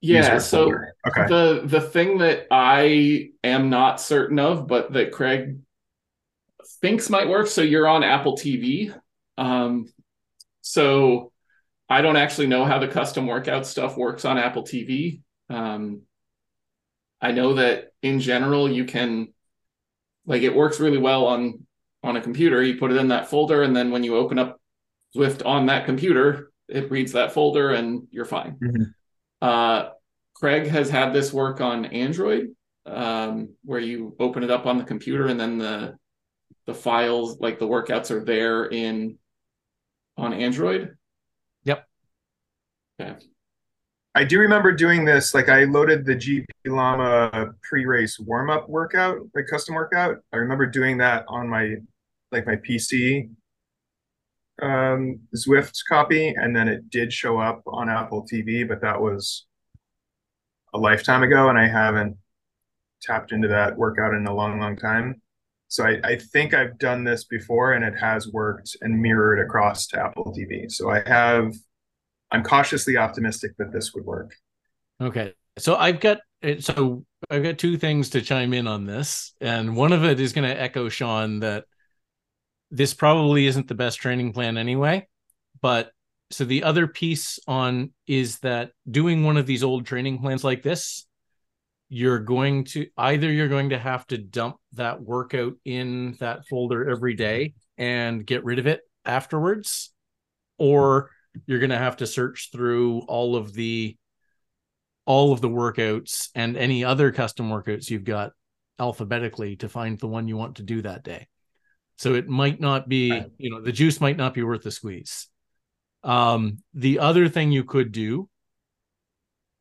yeah so okay. the the thing that I am not certain of but that Craig thinks might work. So you're on Apple TV. Um, so I don't actually know how the custom workout stuff works on Apple TV. Um, I know that in general you can like it works really well on on a computer. You put it in that folder, and then when you open up Zwift on that computer, it reads that folder, and you're fine. Mm-hmm. Uh, Craig has had this work on Android, um, where you open it up on the computer, and then the the files like the workouts are there in on Android? Yep. Okay. I do remember doing this. Like I loaded the GP Llama pre-race warm-up workout, like custom workout. I remember doing that on my like my PC um, copy, and then it did show up on Apple TV, but that was a lifetime ago, and I haven't tapped into that workout in a long, long time. So I, I think I've done this before and it has worked and mirrored across to Apple TV. So I have, I'm cautiously optimistic that this would work. Okay. So I've got, so I've got two things to chime in on this. And one of it is going to echo Sean that this probably isn't the best training plan anyway. But so the other piece on is that doing one of these old training plans like this you're going to either you're going to have to dump that workout in that folder every day and get rid of it afterwards or you're going to have to search through all of the all of the workouts and any other custom workouts you've got alphabetically to find the one you want to do that day so it might not be you know the juice might not be worth the squeeze um the other thing you could do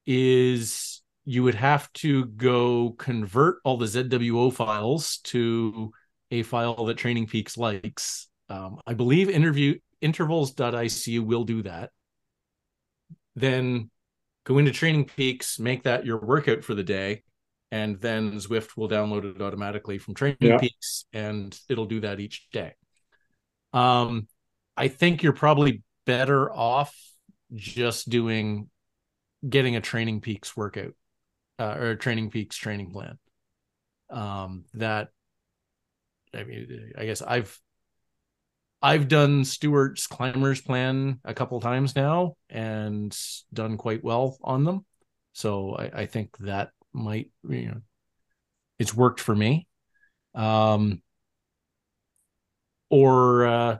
is you would have to go convert all the ZWO files to a file that Training Peaks likes. Um, I believe interview intervals.icu will do that. Then go into Training Peaks, make that your workout for the day, and then Zwift will download it automatically from Training yeah. Peaks, and it'll do that each day. Um, I think you're probably better off just doing getting a Training Peaks workout uh, or Training Peaks training plan. Um, that I mean, I guess I've I've done Stewart's climbers plan a couple times now and done quite well on them. So I, I think that might you know it's worked for me. Um, or uh,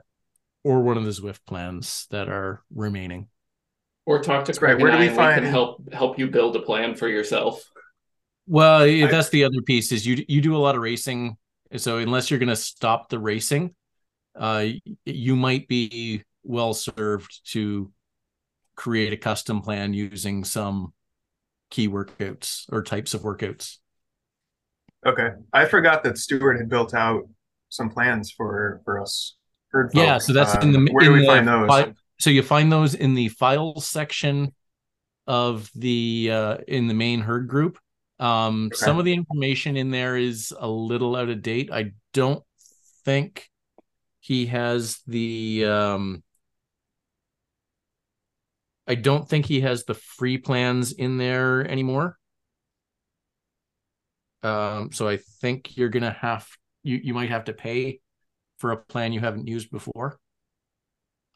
or one of the Zwift plans that are remaining. Or talk to Craig. Right. Where do we find we can help help you build a plan for yourself? Well, I, that's the other piece is you you do a lot of racing, so unless you're going to stop the racing, uh, you might be well served to create a custom plan using some key workouts or types of workouts. Okay, I forgot that Stuart had built out some plans for for us. Yeah, so that's uh, in the where do we find those? Fi- so you find those in the files section of the uh, in the main herd group. Um, okay. Some of the information in there is a little out of date. I don't think he has the um, I don't think he has the free plans in there anymore. Um, so I think you're gonna have you you might have to pay for a plan you haven't used before.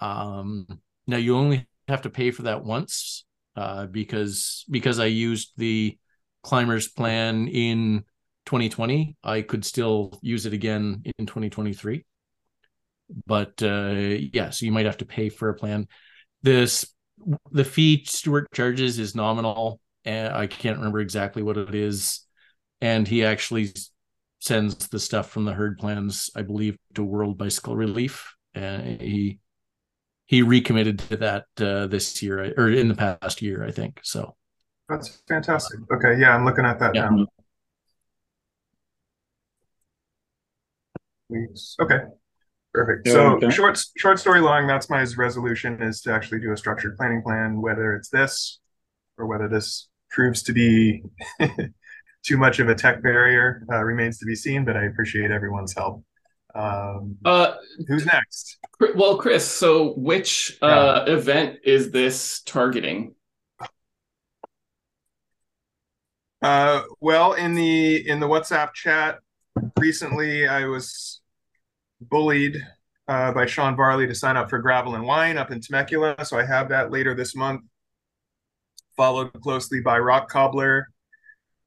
Um, now you only have to pay for that once uh, because because I used the climbers plan in 2020, I could still use it again in 2023. But uh, yeah, so you might have to pay for a plan. This the fee Stewart charges is nominal, and I can't remember exactly what it is. And he actually sends the stuff from the herd plans, I believe, to World Bicycle Relief. And he he recommitted to that uh, this year or in the past year, I think. So that's fantastic. Okay, yeah, I'm looking at that yeah. now. Okay. Perfect. So okay. short short story long, that's my resolution is to actually do a structured planning plan, whether it's this or whether this proves to be too much of a tech barrier uh, remains to be seen, but I appreciate everyone's help. Um, uh, who's next? Well, Chris, so which uh, yeah. event is this targeting? Uh, well, in the in the WhatsApp chat recently, I was bullied uh, by Sean Varley to sign up for Gravel and Wine up in Temecula. So I have that later this month, followed closely by Rock Cobbler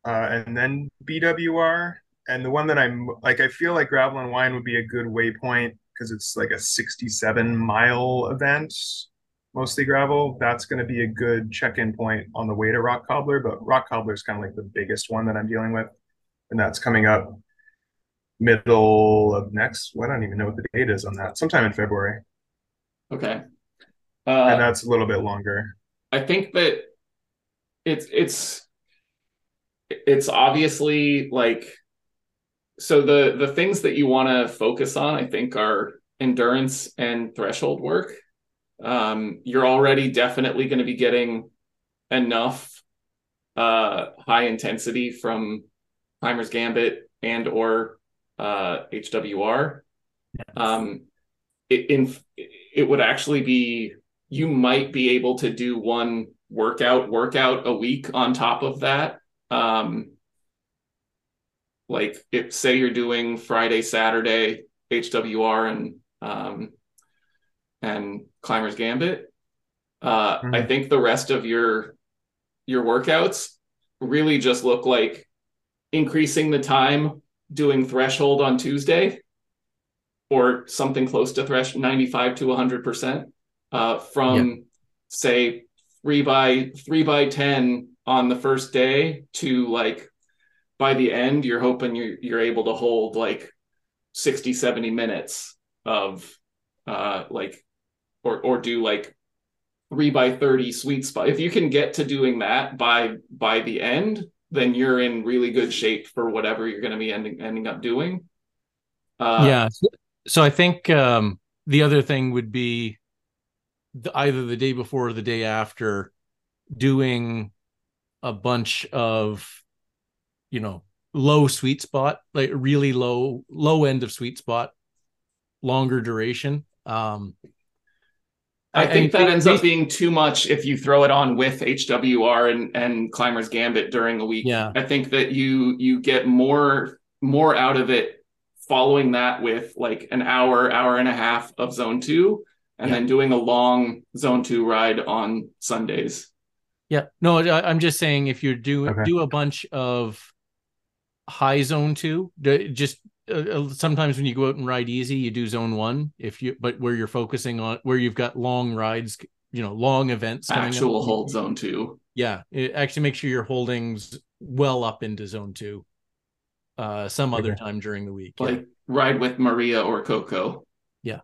uh, and then BWR. And the one that I'm like, I feel like Gravel and Wine would be a good waypoint because it's like a 67 mile event, mostly gravel. That's going to be a good check in point on the way to Rock Cobbler. But Rock Cobbler is kind of like the biggest one that I'm dealing with. And that's coming up middle of next. Well, I don't even know what the date is on that. Sometime in February. Okay. Uh, and that's a little bit longer. I think that it's it's it's obviously like so the the things that you want to focus on i think are endurance and threshold work um, you're already definitely going to be getting enough uh, high intensity from climbers gambit and or uh, HWR. Yes. Um, it, in it would actually be you might be able to do one workout workout a week on top of that. Um, like if say you're doing Friday, Saturday HWR and um, and Climbers Gambit. Uh, mm-hmm. I think the rest of your your workouts really just look like increasing the time doing threshold on Tuesday or something close to thresh 95 to 100 percent uh, from yep. say three by three by 10 on the first day to like by the end you're hoping you're, you're able to hold like 60 70 minutes of uh like or or do like three by 30 sweet spot if you can get to doing that by by the end then you're in really good shape for whatever you're going to be ending ending up doing. Uh, yeah. So I think um, the other thing would be the, either the day before or the day after doing a bunch of, you know, low sweet spot, like really low, low end of sweet spot, longer duration. Um, I, think that ends up being too much if you throw it on with HWR and, and Climbers Gambit during the week. Yeah. I think that you you get more more out of it following that with like an hour, hour and a half of zone two, and yeah. then doing a long zone two ride on Sundays. Yeah. No, I, am just saying if you do okay. do a bunch of high zone two, just uh, uh, sometimes when you go out and ride easy, you do zone one. If you but where you're focusing on where you've got long rides, you know, long events. Actual hold zone two. Yeah, it actually make sure your holdings well up into zone two. Uh, some other time during the week, like yeah. ride with Maria or Coco. Yeah.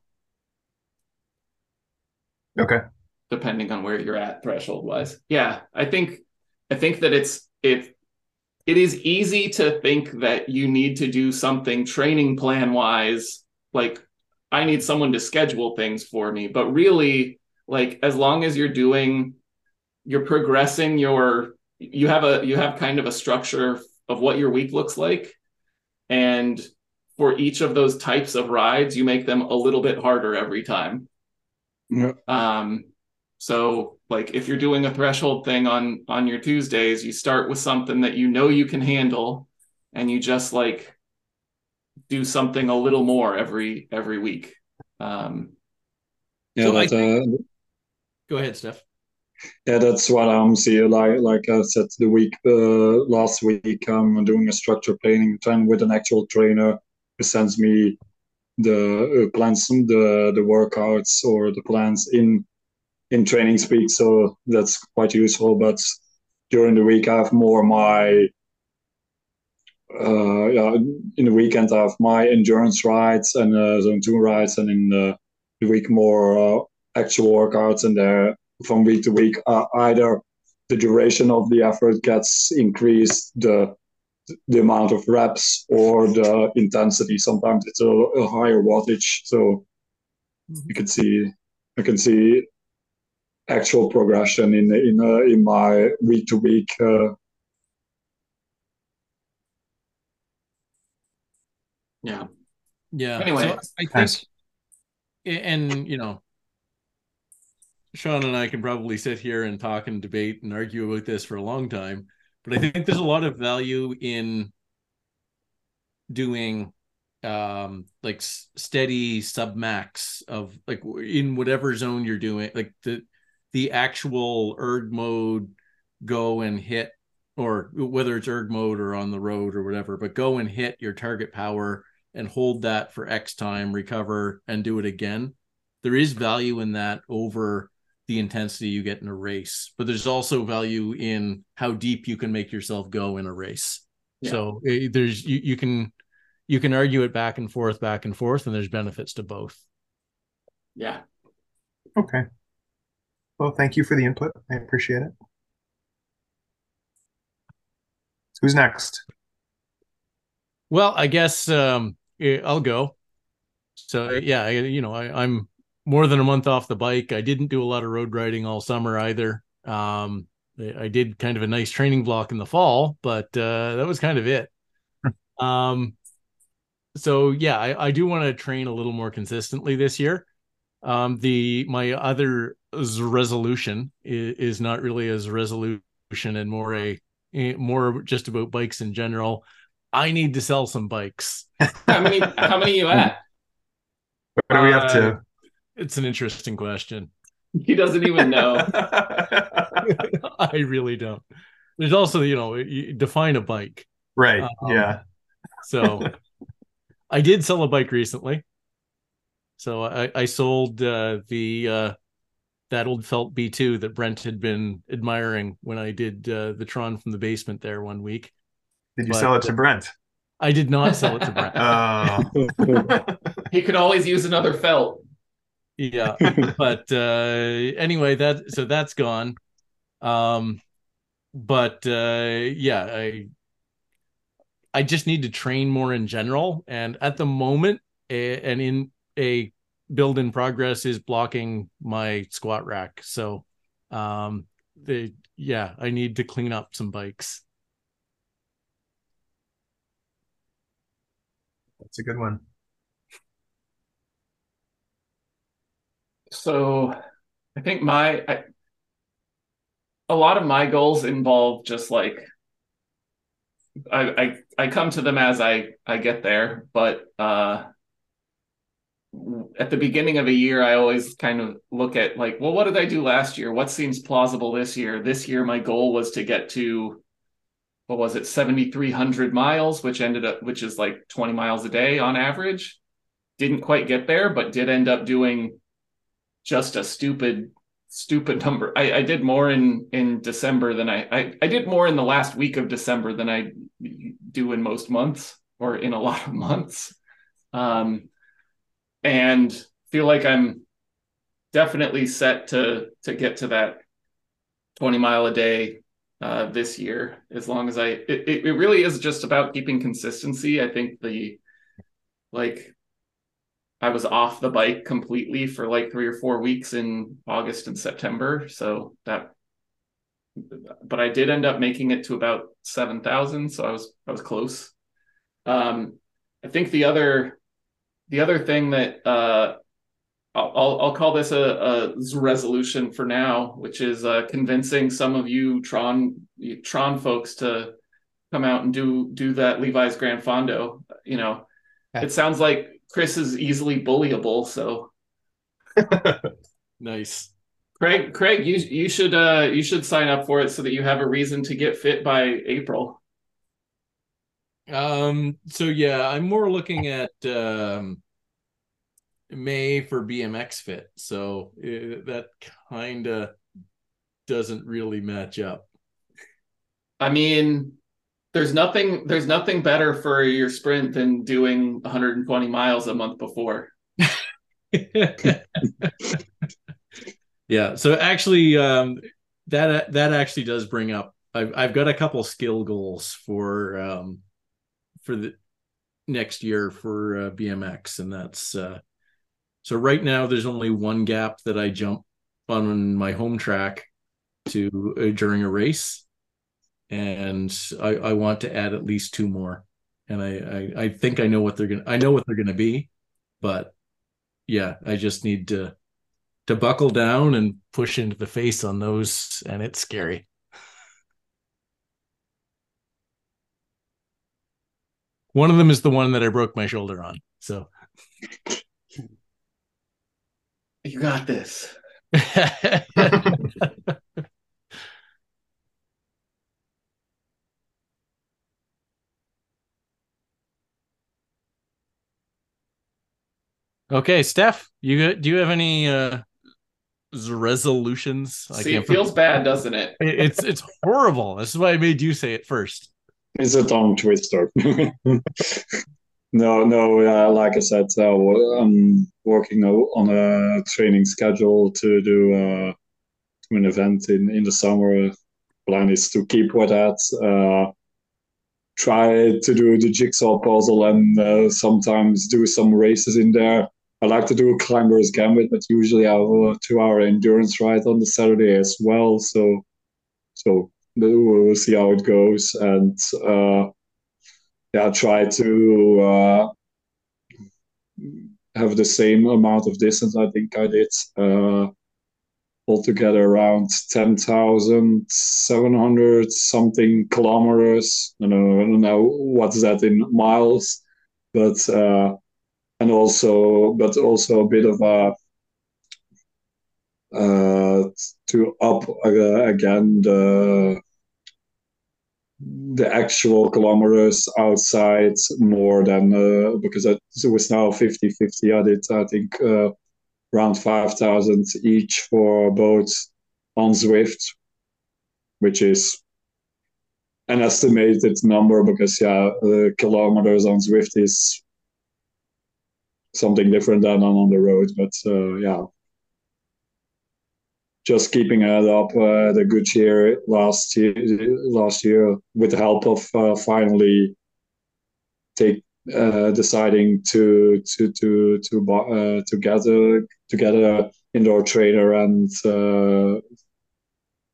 Okay. depending on where you're at threshold wise. Yeah, I think I think that it's it it is easy to think that you need to do something training plan wise like I need someone to schedule things for me, but really like as long as you're doing you're progressing your you have a you have kind of a structure of what your week looks like. And for each of those types of rides you make them a little bit harder every time. Yeah. um so like if you're doing a threshold thing on on your tuesdays you start with something that you know you can handle and you just like do something a little more every every week um yeah so but, I, uh, go ahead Stef yeah, that's what I'm seeing. Like like I said, the week uh, last week, I'm doing a structure planning time with an actual trainer who sends me the uh, plans, the the workouts or the plans in in Training Peaks. So that's quite useful. But during the week, I have more my uh, yeah. In the weekend, I have my endurance rides and uh, zone two rides, and in the, the week more uh, actual workouts and there from week to week. Uh, either the duration of the effort gets increased, the the amount of reps or the intensity. Sometimes it's a, a higher wattage, so mm-hmm. you can see I can see actual progression in in uh, in my week to week. Yeah. Yeah. Anyway, so I think, and you know, Sean and I can probably sit here and talk and debate and argue about this for a long time, but I think there's a lot of value in doing um like steady submax of like in whatever zone you're doing like the the actual erg mode go and hit or whether it's erg mode or on the road or whatever but go and hit your target power and hold that for x time recover and do it again there is value in that over the intensity you get in a race, but there's also value in how deep you can make yourself go in a race. Yeah. So eh, there's you, you can you can argue it back and forth, back and forth, and there's benefits to both. Yeah. Okay. Well, thank you for the input. I appreciate it. who's next? Well, I guess um, eh, I'll go. So yeah, you know, I, I'm more than a month off the bike. I didn't do a lot of road riding all summer either. Um, I did kind of a nice training block in the fall, but uh, that was kind of it. um, so yeah, I, I do want to train a little more consistently this year. Um, the my other resolution is, is not really as resolution and more a more just about bikes in general. I need to sell some bikes. how many? How many you at? What are we up to? Uh, it's an interesting question. He doesn't even know. I really don't. There's also, you know, you define a bike. Right. Um, yeah. so I did sell a bike recently. So I, I sold uh, the uh, that old felt B2 that Brent had been admiring when I did uh, the Tron from the basement there one week. Did you but, sell it to Brent? I did not sell it to Brent. oh. he could always use another felt yeah but uh anyway that so that's gone um but uh yeah i i just need to train more in general and at the moment a, and in a build in progress is blocking my squat rack. So um the yeah i need to clean up some bikes. That's a good one. So I think my I, a lot of my goals involve just like I, I I come to them as I I get there, but uh at the beginning of a year I always kind of look at like, well, what did I do last year? What seems plausible this year? This year my goal was to get to what was it, 7,300 miles, which ended up, which is like 20 miles a day on average. Didn't quite get there, but did end up doing just a stupid stupid number. I, I did more in in December than I, I I did more in the last week of December than I do in most months or in a lot of months. Um and feel like I'm definitely set to to get to that 20 mile a day uh, this year. As long as I, it, it really is just about keeping consistency. I think the like I was off the bike completely for like three or four weeks in August and September. So that, but I did end up making it to about 7,000. So I was, I was close. Um, I think the other, the other thing that, uh, I'll, I'll call this a, a resolution for now, which is uh, convincing some of you Tron Tron folks to come out and do do that Levi's Gran Fondo. You know, it sounds like Chris is easily bullyable, so nice. Craig, Craig, you you should uh you should sign up for it so that you have a reason to get fit by April. Um. So yeah, I'm more looking at um May for BMX Fit, so uh, that kind of doesn't really match up. I mean, there's nothing there's nothing better for your sprint than doing 120 miles a month before. yeah. So actually, um, that that actually does bring up. I've I've got a couple skill goals for um, for the next year for uh, BMX, and that's uh, so right now there's only one gap that I jump on my home track to uh, during a race, and I, I want to add at least two more. And I, I I think I know what they're gonna I know what they're gonna be, but yeah, I just need to to buckle down and push into the face on those, and it's scary. One of them is the one that I broke my shoulder on. So you got this. okay, Stef, you do you have any uh resolutions? See, it feels bad, doesn't it? It's it's horrible. This is why I made you say it first. It's a tongue twister. No, no. Uh, like I said, uh, I'm working on a training schedule to do uh, an event in in the summer. Plan is to keep with that. Uh, try to do the jigsaw puzzle and uh, sometimes do some races in there. I like to do a climber's gambit, but usually I have a two-hour endurance ride on the Saturday as well. So, so we'll see how it goes and uh, yeah, try to uh, have the same amount of distance. I think I did uh, altogether around ten thousand seven hundred something kilometers. I don't, know, I don't know what's that in miles, but uh, and also but also a bit of a uh, to up uh, again the the actual kilometers outside more than uh, because it, was now 50 50 I did I think uh, around 5,000 each for both on Zwift which is an estimated number because yeah the kilometers on Zwift is something different than on the road but uh, yeah just keeping it up uh, the good year last year last year with the help of uh, finally take uh, deciding to to to to uh, to gather to get a indoor trainer and uh,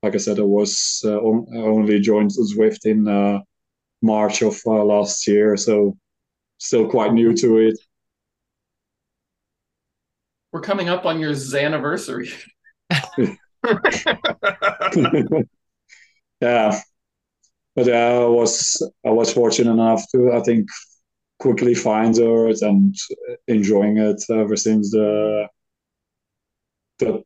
like I said I was uh, on, only joined Zwift in uh, March of last year so still quite new to it. We're coming up on your anniversary yeah, but I was I was fortunate enough to I think quickly find it and enjoying it ever since the the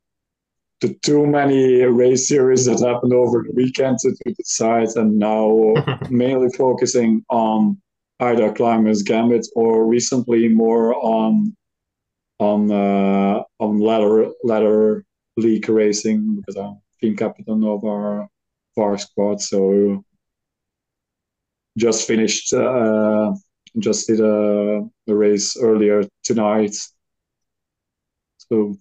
the too many race series that happened over the weekend to, to decide, and now mainly focusing on either climbers gambit or recently more on on uh, on ladder ladder league racing because I'm team captain of our VAR squad. So just finished, uh, just did a, a race earlier tonight. So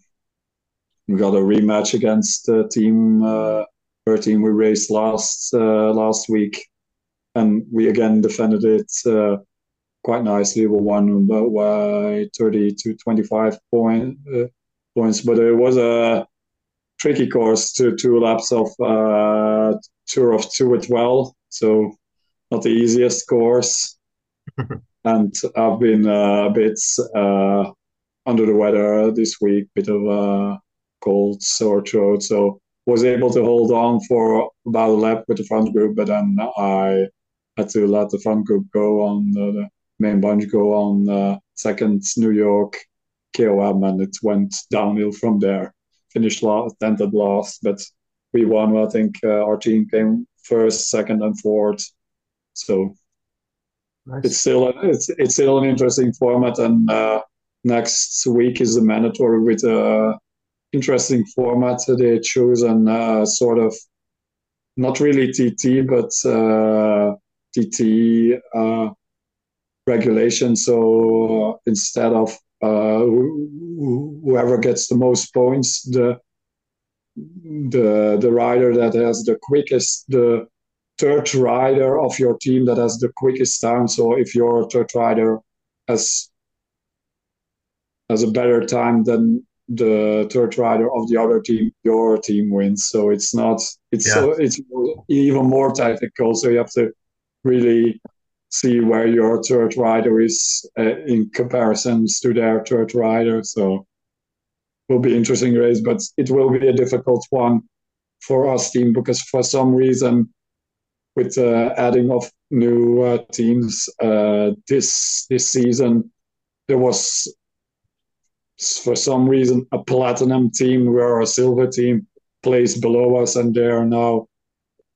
we got a rematch against the team, uh, her team we raced last uh, last week, and we again defended it uh, quite nicely. We won by 30 to 25 point, uh, points, but it was a tricky course to two laps of uh, Tour of Tewit Well. So not the easiest course. and I've been uh, a bit uh, under the weather this week, bit of a cold, sore throat. So was able to hold on for about a lap with the front group, but then I had to let the front group go on the, the main bunch go on uh, second New York KOM, and it went downhill from there. Finished last, ended last, but we won. I think uh, our team came first, second, and fourth. So nice. it's still it's it's still an interesting format, and uh, next week is the mandatory with a interesting format they chosen uh, sort of not really TT but uh, TT uh, regulation. So instead of uh, Uh, whoever gets the most points, the the the rider that has the quickest the third rider of your team that has the quickest time. So if your third rider has has a better time than the third rider of the other team, your team wins. So it's not it's yeah. so it's even more tactical. So you have to really see where your third rider is uh, in comparisons to their third rider. So will be interesting race, but it will be a difficult one for us team because for some reason, with uh, adding of new uh, teams uh, this this season, there was for some reason a platinum team where a silver team placed below us, and they are now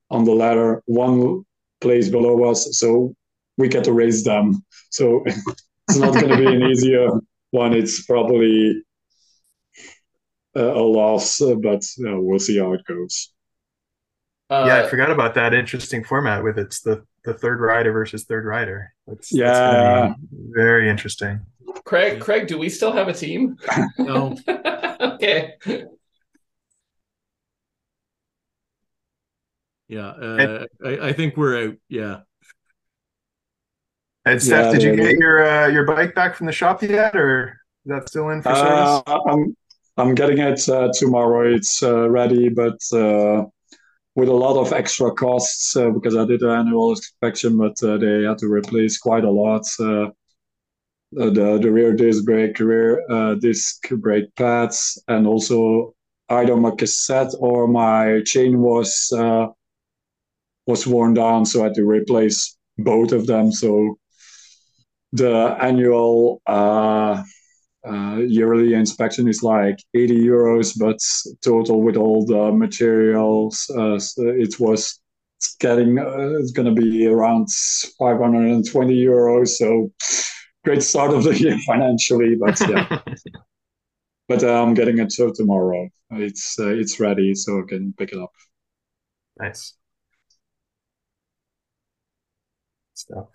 on the ladder one place below us. So we get to raise them. So it's not going to be an easier one. It's probably a loss, but uh, we'll see how it goes. Uh, yeah, I forgot about that interesting format with it's the the third rider versus third rider. That's, yeah, that's very interesting. Craig, Craig, do we still have a team? No. okay. Yeah, uh, I, I think we're out. Yeah. And Stef, yeah, did you get your uh, your bike back from the shop yet, or is that still in for service? Uh, I'm I'm getting it uh, tomorrow. It's uh, ready, but uh, with a lot of extra costs uh, because I did an annual inspection, but they had to replace quite a lot. the the rear disc brake, rear disc brake pads, and also either my cassette or my chain was was worn down, so I had to replace both of them. So the annual uh, uh, yearly inspection is like 80 euros, but total with all the materials, uh, it was it's getting uh, it's going to be around 520 euros. So great start of the year financially, but yeah. but uh, I'm getting it so tomorrow. It's uh, it's ready, so I can pick it up. Nice stuff.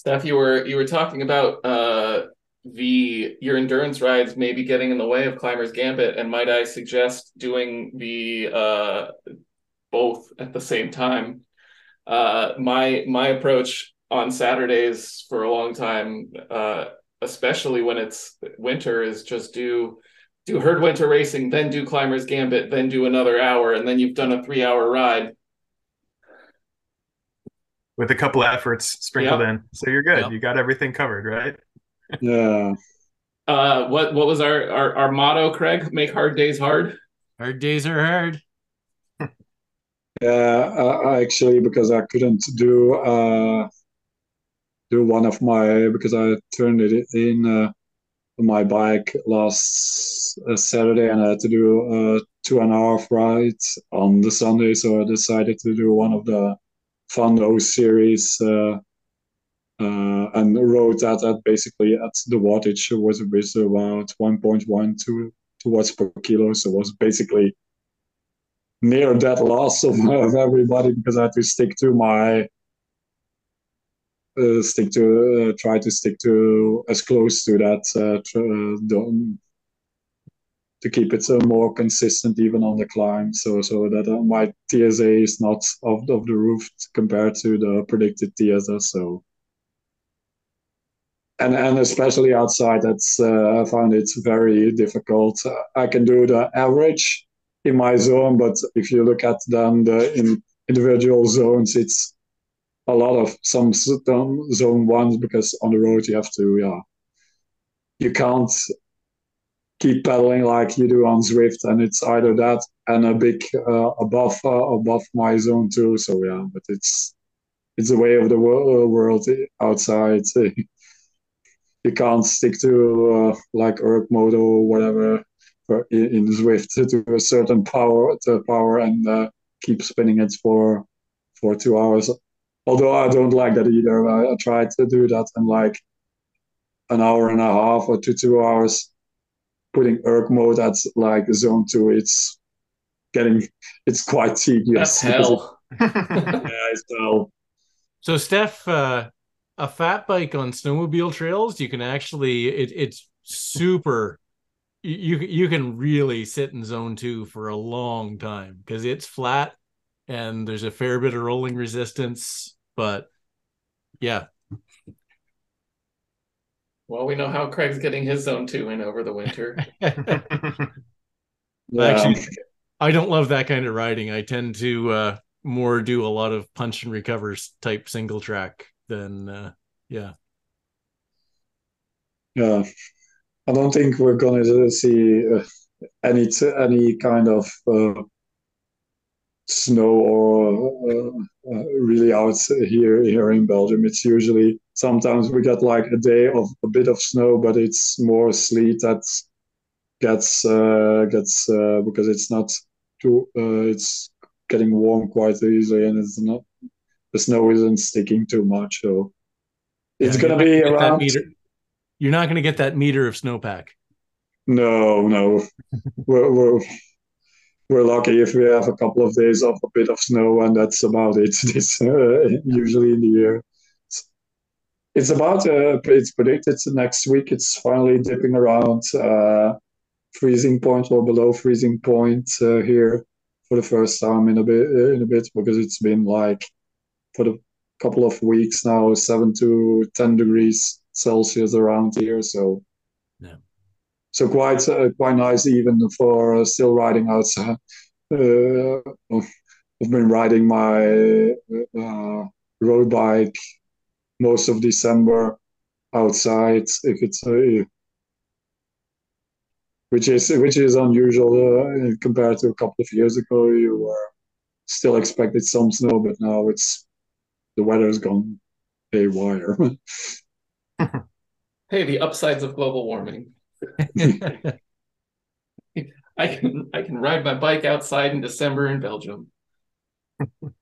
Stef, you were you were talking about uh, the your endurance rides maybe getting in the way of Climbers Gambit, and might I suggest doing the uh, both at the same time? Uh, my my approach on Saturdays for a long time, uh, especially when it's winter, is just do do herd winter racing, then do Climbers Gambit, then do another hour, and then you've done a three hour ride with a couple efforts sprinkled yep. in. So you're good. Yep. You got everything covered, right? yeah. Uh, what what was our, our our motto, Craig? Make hard days hard. Hard days are hard. yeah, uh, actually, because I couldn't do uh do one of my because I turned it in uh, my bike last uh, Saturday and I had to do a two and a half ride on the Sunday, so I decided to do one of the Fondo series uh, uh, and rode that at basically at the wattage was with about 1.1 to, to watts per kilo. So it was basically near that loss of, of everybody because I had to stick to my uh, stick to uh, try to stick to as close to that uh, uh, to keep it uh, more consistent even on the climb. So so that uh, my TSS is not off of the roof compared to the predicted TSS. So and and especially outside, that's uh, I found it very difficult. I can do the average in my zone, but if you look at then the in individual zones, it's a lot of some zone ones because on the road you have to yeah you can't keep pedaling like you do on Zwift, and it's either that and a big uh, above uh, above my zone too. So yeah, but it's it's the way of the world outside. you can't stick to uh, like erg mode or whatever in, in Zwift to a certain power to power and uh, keep spinning it for for two hours. Although I don't like that either. I, I tried to do that and like an hour and a half or two two hours putting erg mode at like zone two. It's getting it's quite tedious. That's hell. Yeah, it's hell. So Stef, uh, a fat bike on snowmobile trails, you can actually it, it's super. You you can really sit in zone two for a long time because it's flat and there's a fair bit of rolling resistance. But yeah. Well, we know how Craig's getting his zone two in over the winter. yeah. Actually, I don't love that kind of riding. I tend to uh, more do a lot of punch and recovers type single track than uh, yeah. Yeah, I don't think we're gonna see uh, any any kind of uh, snow or uh, uh, really out here here in Belgium. It's usually sometimes we get like a day of a bit of snow, but it's more sleet that gets uh, gets uh, because it's not too uh, it's getting warm quite easily and it's not the snow isn't sticking too much. So it's yeah, going to be around. You're not going to get that meter of snowpack. No, no. we're, we're we're lucky if we have a couple of days of a bit of snow, and that's about it. This uh, usually in the year. It's, about. Uh, it's predicted next week. It's finally dipping around uh, freezing point or below freezing point uh, here for the first time in a bit. In a bit because it's been like for the couple of weeks now, seven to ten degrees Celsius around here. So so quite uh, quite nice even for uh, still riding outside. Uh, I've been riding my uh, road bike most of December outside. If it's uh, which is which is unusual uh, compared to a couple of years ago. You were still expected some snow, but now it's the weather's gone haywire. hey, the upsides of global warming. I can I can ride my bike outside in December in Belgium.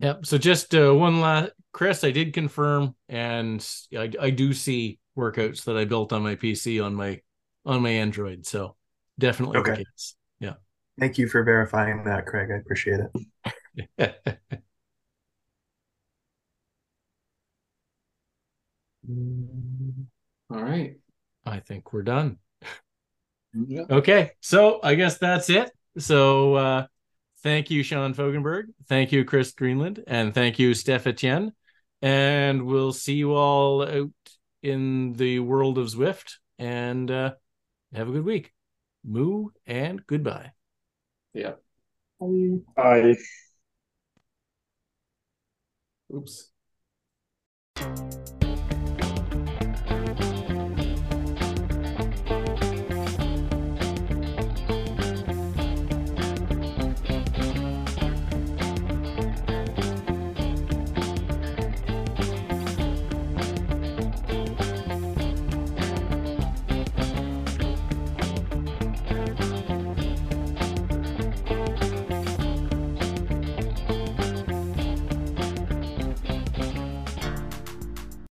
Yep. So just uh, one last, Chris, I did confirm, and I, I do see workouts that I built on my PC on my on my Android. So definitely okay. Yeah. Thank you for verifying that, Craig. I appreciate it. All right. I think we're done. Yeah. Okay. So I guess that's it. So uh thank you, Sean Fogenberg. Thank you, Chris Greenland. And thank you, Stef Etienne. And we'll see you all out in the world of Zwift. And uh have a good week. Moo and goodbye. Yeah. Bye. Bye. Oops.